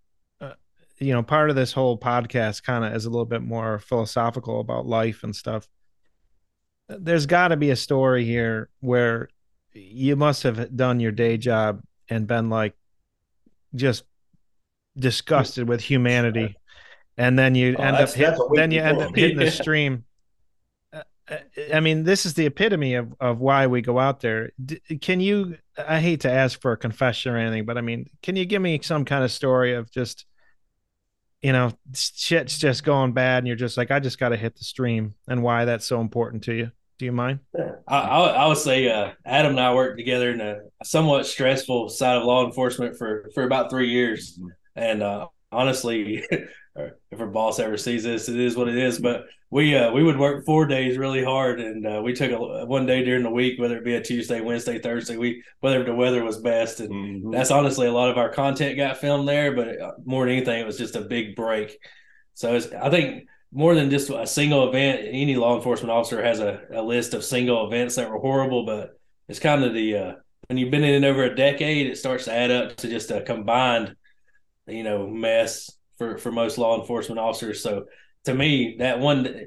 Speaker 1: you know part of this whole podcast kind of is a little bit more philosophical about life and stuff. There's got to be a story here where you must have done your day job and been like just disgusted with humanity. And then you oh, end up hit, then you end up hitting the stream. Uh, uh, I mean, this is the epitome of, of why we go out there. D- can you, I hate to ask for a confession or anything, but I mean, can you give me some kind of story of just, you know, shit's just going bad and you're just like, I just got to hit the stream and why that's so important to you? Do you mind?
Speaker 2: I, I, would say uh, Adam and I worked together in a somewhat stressful side of law enforcement for, for about three years. And uh, honestly, <laughs> if our boss ever sees this, it is what it is. But we uh, we would work four days really hard, and uh, we took a, one day during the week, whether it be a Tuesday, Wednesday, Thursday, we whether the weather was best, and mm-hmm. that's honestly a lot of our content got filmed there. But uh, more than anything, it was just a big break. So I think more than just a single event, any law enforcement officer has a, a list of single events that were horrible, but it's kind of the uh, when you've been in it over a decade, it starts to add up to just a combined, you know, mess for for most law enforcement officers. So to me, that one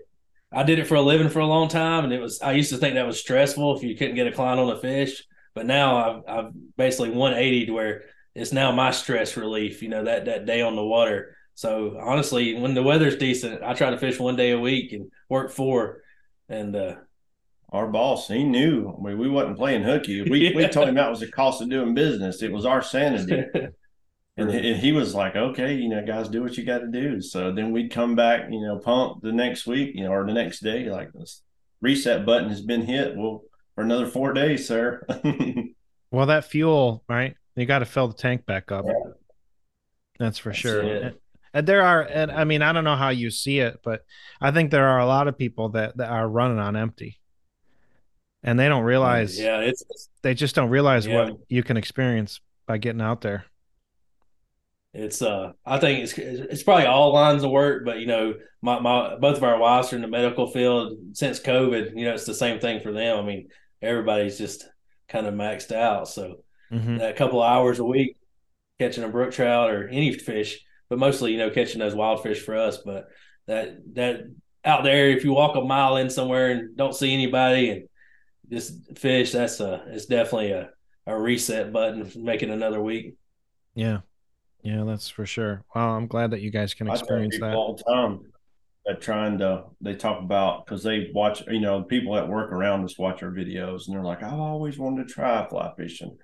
Speaker 2: I did it for a living for a long time, and it was I used to think that was stressful if you couldn't get a client on a fish. But now I've I've basically 180 to where it's now my stress relief. You know that that day on the water. So honestly, when the weather's decent, I try to fish one day a week and work four. And uh,
Speaker 3: our boss, he knew. I mean, we wasn't playing hooky. We <laughs> yeah. we told him that was the cost of doing business. It was our sanity. <laughs> And, and he was like, okay, you know, guys, do what you got to do. So then we'd come back, you know, pump the next week, you know, or the next day, like this reset button has been hit. Well, for another four days, sir. <laughs>
Speaker 1: well, that fuel, right? You got to fill the tank back up. Yeah. That's for That's sure. And, and there are, and I mean, I don't know how you see it, but I think there are a lot of people that, that are running on empty and they don't mm, realize
Speaker 2: yeah it's
Speaker 1: they just don't realize yeah. what you can experience by getting out there
Speaker 2: it's uh i think it's it's probably all lines of work but you know my, my both of our wives are in the medical field since covid you know it's the same thing for them. I mean everybody's just kind of maxed out. So mm-hmm. that couple hours a week catching a brook trout or any fish but mostly you know catching those wild fish for us. But that that out there if you walk a mile in somewhere and don't see anybody and just fish that's a it's definitely a, a reset button making another week.
Speaker 1: Yeah yeah that's for sure. Wow i'm glad that you guys can experience that.
Speaker 3: all the time that trying to they talk about because they watch you know people that work around us watch our videos and they're like i've always wanted to try fly fishing.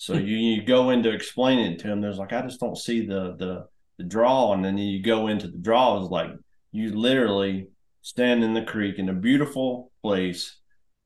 Speaker 3: So hmm. you, you go into explaining it to them there's like i just don't see the the the draw. And then you go into the draw is like you literally stand in the creek in a beautiful place.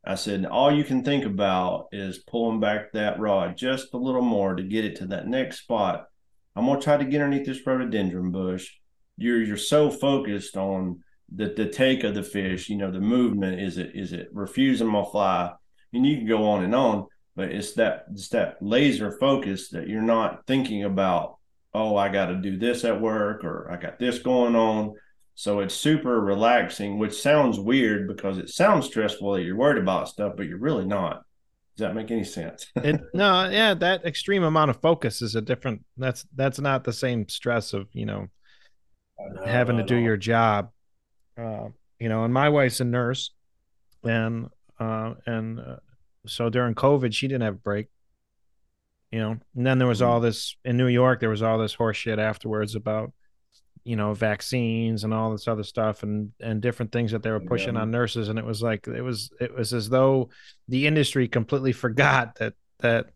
Speaker 3: I said, all you can think about is pulling back that rod just a little more to get it to that next spot. I'm gonna try to get underneath this rhododendron bush. You're you're so focused on the the take of the fish, you know, the movement. Is it is it refusing my fly? And you can go on and on, but it's that it's that laser focus that you're not thinking about. Oh, I got to do this at work, or I got this going on. So it's super relaxing, which sounds weird because it sounds stressful that you're worried about stuff, but you're really not. Does that make any sense? <laughs>
Speaker 1: it, no, yeah, that extreme amount of focus is a different. That's that's not the same stress of you know, having to do your job. Uh, you know, and my wife's a nurse, and uh, and uh, so during COVID, she didn't have a break. You know, and then there was all mm-hmm. this in New York. There was all this horseshit afterwards about you know vaccines and all this other stuff and and different things that they were pushing yeah. on nurses and it was like it was it was as though the industry completely forgot that that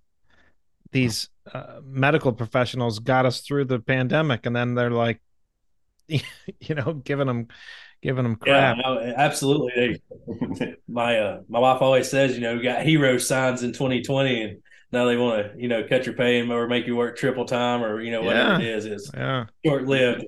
Speaker 1: these uh, medical professionals got us through the pandemic and then they're like <laughs> you know giving them giving them crap
Speaker 2: yeah no, absolutely <laughs> my uh my wife always says you know we got hero signs in 2020 and now they want to you know cut your pay or make you work triple time or you know whatever yeah. it is it's yeah. short lived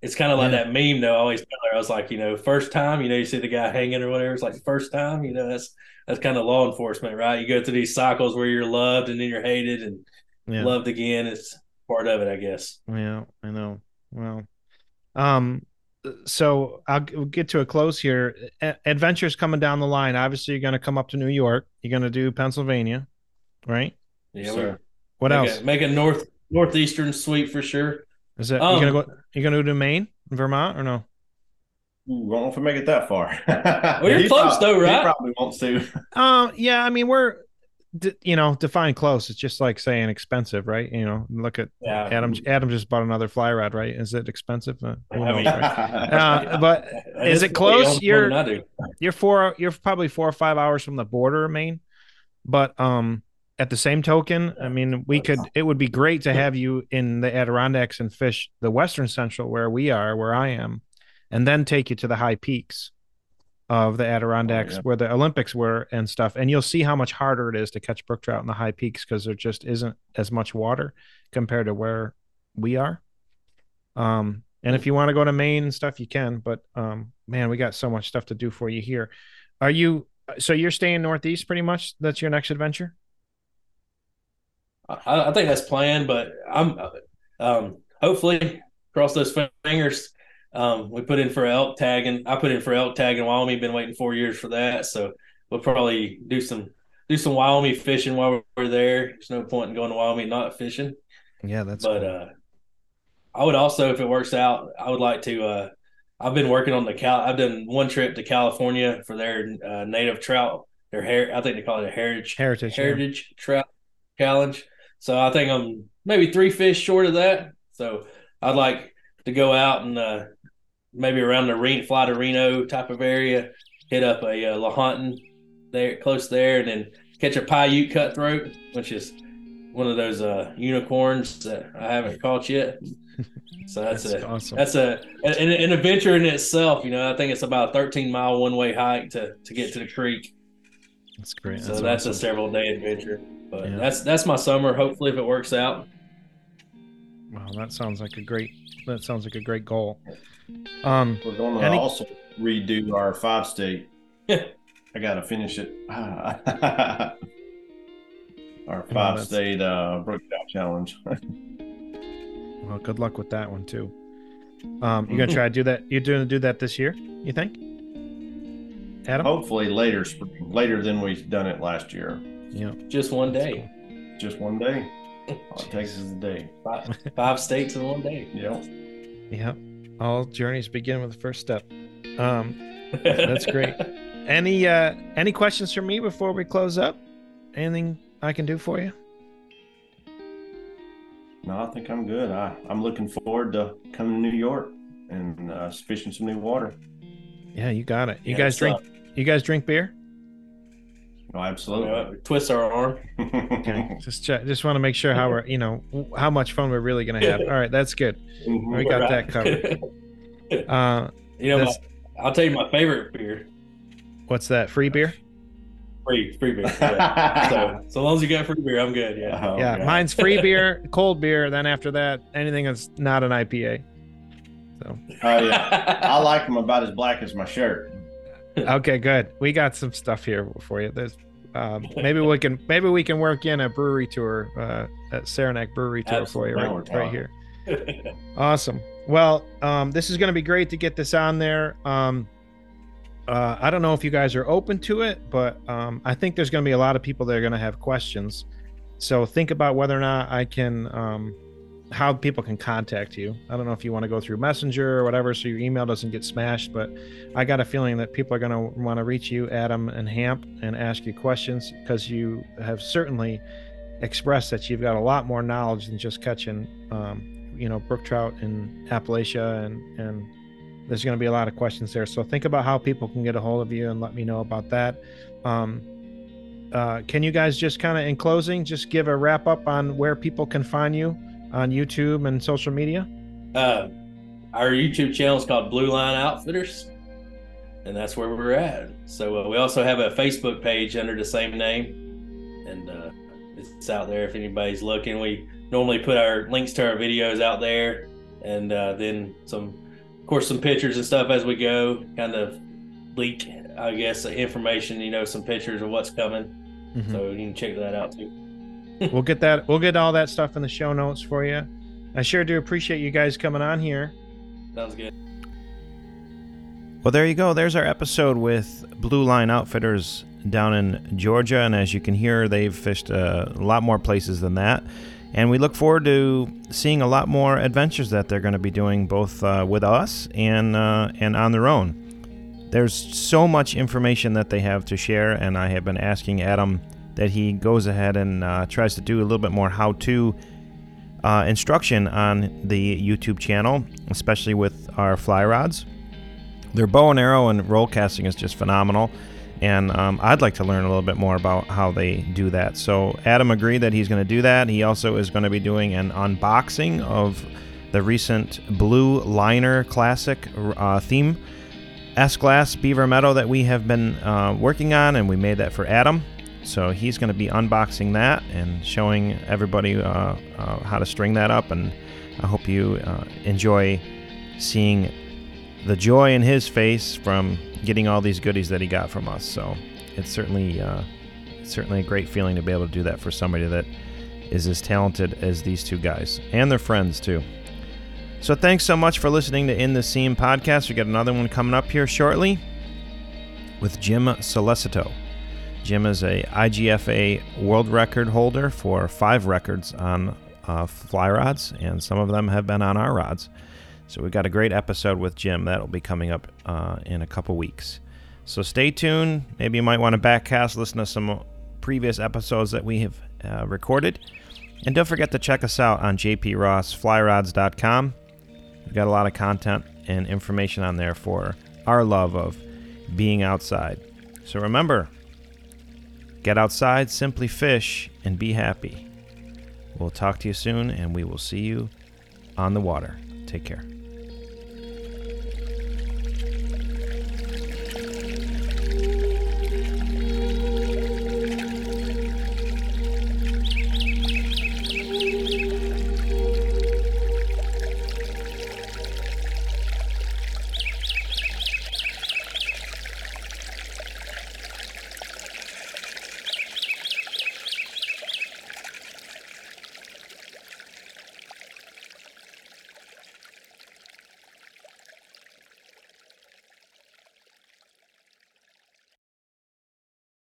Speaker 2: it's kind of like yeah. that meme though. I always tell her, I was like, you know, first time, you know, you see the guy hanging or whatever. It's like first time, you know, that's that's kind of law enforcement, right? You go through these cycles where you're loved and then you're hated and yeah. loved again. It's part of it, I guess.
Speaker 1: Yeah, I know. Well, um, so I'll get to a close here. Adventures coming down the line. Obviously, you're going to come up to New York. You're going to do Pennsylvania, right?
Speaker 2: Yeah. Sir.
Speaker 1: What
Speaker 2: make
Speaker 1: else?
Speaker 2: A, make a north northeastern sweep for sure.
Speaker 1: Is that um, you gonna go? You gonna go to Maine, Vermont, or no?
Speaker 3: Ooh, I don't know if we make it that far. <laughs>
Speaker 2: well, you're close probably, though, right? He
Speaker 3: probably wants to.
Speaker 1: Um, yeah. I mean, we're, you know, define close. It's just like saying expensive, right? You know, look at yeah. Adam. Adam just bought another fly rod, right? Is it expensive? Uh, who knows, right? <laughs> uh, but is it close? You're you're four. You're probably four or five hours from the border of Maine, but um, at the same token, I mean, we could. It would be great to have you in the Adirondacks and fish the Western Central where we are, where I am, and then take you to the high peaks of the Adirondacks oh, yeah. where the Olympics were and stuff. And you'll see how much harder it is to catch brook trout in the high peaks because there just isn't as much water compared to where we are. Um, and if you want to go to Maine and stuff, you can. But um, man, we got so much stuff to do for you here. Are you? So you're staying northeast, pretty much. That's your next adventure.
Speaker 2: I, I think that's planned, but I'm um, hopefully cross those fingers. Um, we put in for elk tagging. I put in for elk tagging in Wyoming. Been waiting four years for that, so we'll probably do some do some Wyoming fishing while we're there. There's no point in going to Wyoming not fishing.
Speaker 1: Yeah, that's.
Speaker 2: But cool. uh, I would also, if it works out, I would like to. Uh, I've been working on the Cal. I've done one trip to California for their uh, native trout. Their hair, I think they call it a heritage
Speaker 1: heritage
Speaker 2: heritage yeah. trout challenge. So I think I'm maybe three fish short of that. So I'd like to go out and uh, maybe around the Reno, fly to Reno type of area, hit up a uh, Lahontan there close there, and then catch a Paiute cutthroat, which is one of those uh, unicorns that I haven't caught yet. <laughs> So that's, that's a awesome. that's a an, an, adventure in itself. You know, I think it's about a 13 mile one way hike to to get to the creek.
Speaker 1: That's great.
Speaker 2: So that's, that's awesome. a several day adventure. But yeah. that's that's my summer. Hopefully, if it works out.
Speaker 1: Wow, that sounds like a great. That sounds like a great goal. Um,
Speaker 3: we're going to any... also redo our five state. <laughs> I got to finish it. <laughs> our five oh, state uh, Brook challenge. <laughs>
Speaker 1: well, good luck with that one too. Um, you gonna try to do that? You're doing to do that this year? You think?
Speaker 3: Adam? Hopefully later spring, later than we've done it last year.
Speaker 1: Yeah.
Speaker 2: Just one day.
Speaker 3: Just one day. All it takes is a day.
Speaker 2: Five, five states in one day.
Speaker 3: Yep.
Speaker 1: Yep. All journeys begin with the first step. Um, that's great. <laughs> any uh, any questions for me before we close up? Anything I can do for you?
Speaker 3: No, I think I'm good. I, I'm looking forward to coming to New York and uh, fishing some new water.
Speaker 1: Yeah, you got it. You yeah, guys drink. Uh, you guys drink beer?
Speaker 3: Oh, absolutely. Uh,
Speaker 2: twist our arm.
Speaker 1: okay. <laughs> Just check, just want to make sure how we're, you know, how much fun we're really going to have. <laughs> All right, that's good. Mm-hmm. We got that covered. <laughs>
Speaker 2: Uh, you know, my, I'll tell you my favorite beer.
Speaker 1: What's that? Free beer?
Speaker 2: Free, free beer. Yeah. so, so long as you got free beer, I'm good. Yeah.
Speaker 1: Oh, yeah. Mine's free beer, cold beer. Then after that, anything that's not an IPA. So.
Speaker 3: Oh yeah, I like them about as black as my shirt <laughs>
Speaker 1: okay, good. We got some stuff here for you. There's um, maybe we can maybe we can work in a brewery tour, uh, at Saranac Brewery tour Absolutely. for you right, right here. <laughs> awesome. Well, um, this is going to be great to get this on there. Um, uh, I don't know if you guys are open to it, but um, I think there's going to be a lot of people that are going to have questions. So think about whether or not I can um, how people can contact you. I don't know if you want to go through Messenger or whatever, so your email doesn't get smashed. But I got a feeling that people are going to want to reach you, Adam and Hamp, and ask you questions because you have certainly expressed that you've got a lot more knowledge than just catching, um, you know, brook trout in Appalachia, and and there's going to be a lot of questions there. So think about how people can get a hold of you and let me know about that. Um, uh, can you guys just kind of, in closing, just give a wrap up on where people can find you? On YouTube and social media?
Speaker 2: Uh, our YouTube channel is called Blue Line Outfitters, and that's where we're at. So uh, we also have a Facebook page under the same name, and uh, it's out there if anybody's looking. We normally put our links to our videos out there, and uh, then some, of course, some pictures and stuff as we go. Kind of leak, I guess, information. You know, some pictures of what's coming. Mm-hmm. So you can check that out too
Speaker 1: we'll get that. We'll get all that stuff in the show notes for you. I sure do appreciate you guys coming on here.
Speaker 2: Sounds good.
Speaker 4: Well, there you go. There's our episode with Blue Line Outfitters down in Georgia. And as you can hear, they've fished a lot more places than that. And we look forward to seeing a lot more adventures that they're going to be doing both uh, with us and, uh, and on their own. There's so much information that they have to share, and I have been asking Adam that he goes ahead and uh, tries to do a little bit more how to uh, instruction on the YouTube channel, especially with our fly rods. Their bow and arrow and roll casting is just phenomenal. And um, I'd like to learn a little bit more about how they do that. So Adam agreed that he's going to do that. He also is going to be doing an unboxing of the recent Blue Liner Classic uh, theme S Glass Beaver Meadow that we have been uh, working on, and we made that for Adam. So he's going to be unboxing that and showing everybody uh, uh, how to string that up. And I hope you uh, enjoy seeing the joy in his face from getting all these goodies that he got from us. So it's certainly uh, certainly a great feeling to be able to do that for somebody that is as talented as these two guys and their friends too. So thanks so much for listening to In the Scene podcast. We got another one coming up here shortly with Jim Solicito. Jim is a IGFA world record holder for five records on uh, fly rods, and some of them have been on our rods. So we've got a great episode with Jim that'll be coming up uh, in a couple weeks. So stay tuned. Maybe you might want to backcast, listen to some previous episodes that we have uh, recorded. And don't forget to check us out on jprossflyrods.com. We've got a lot of content and information on there for our love of being outside. So remember, Get outside, simply fish, and be happy.
Speaker 1: We'll talk to you soon, and we will see you on the water. Take care.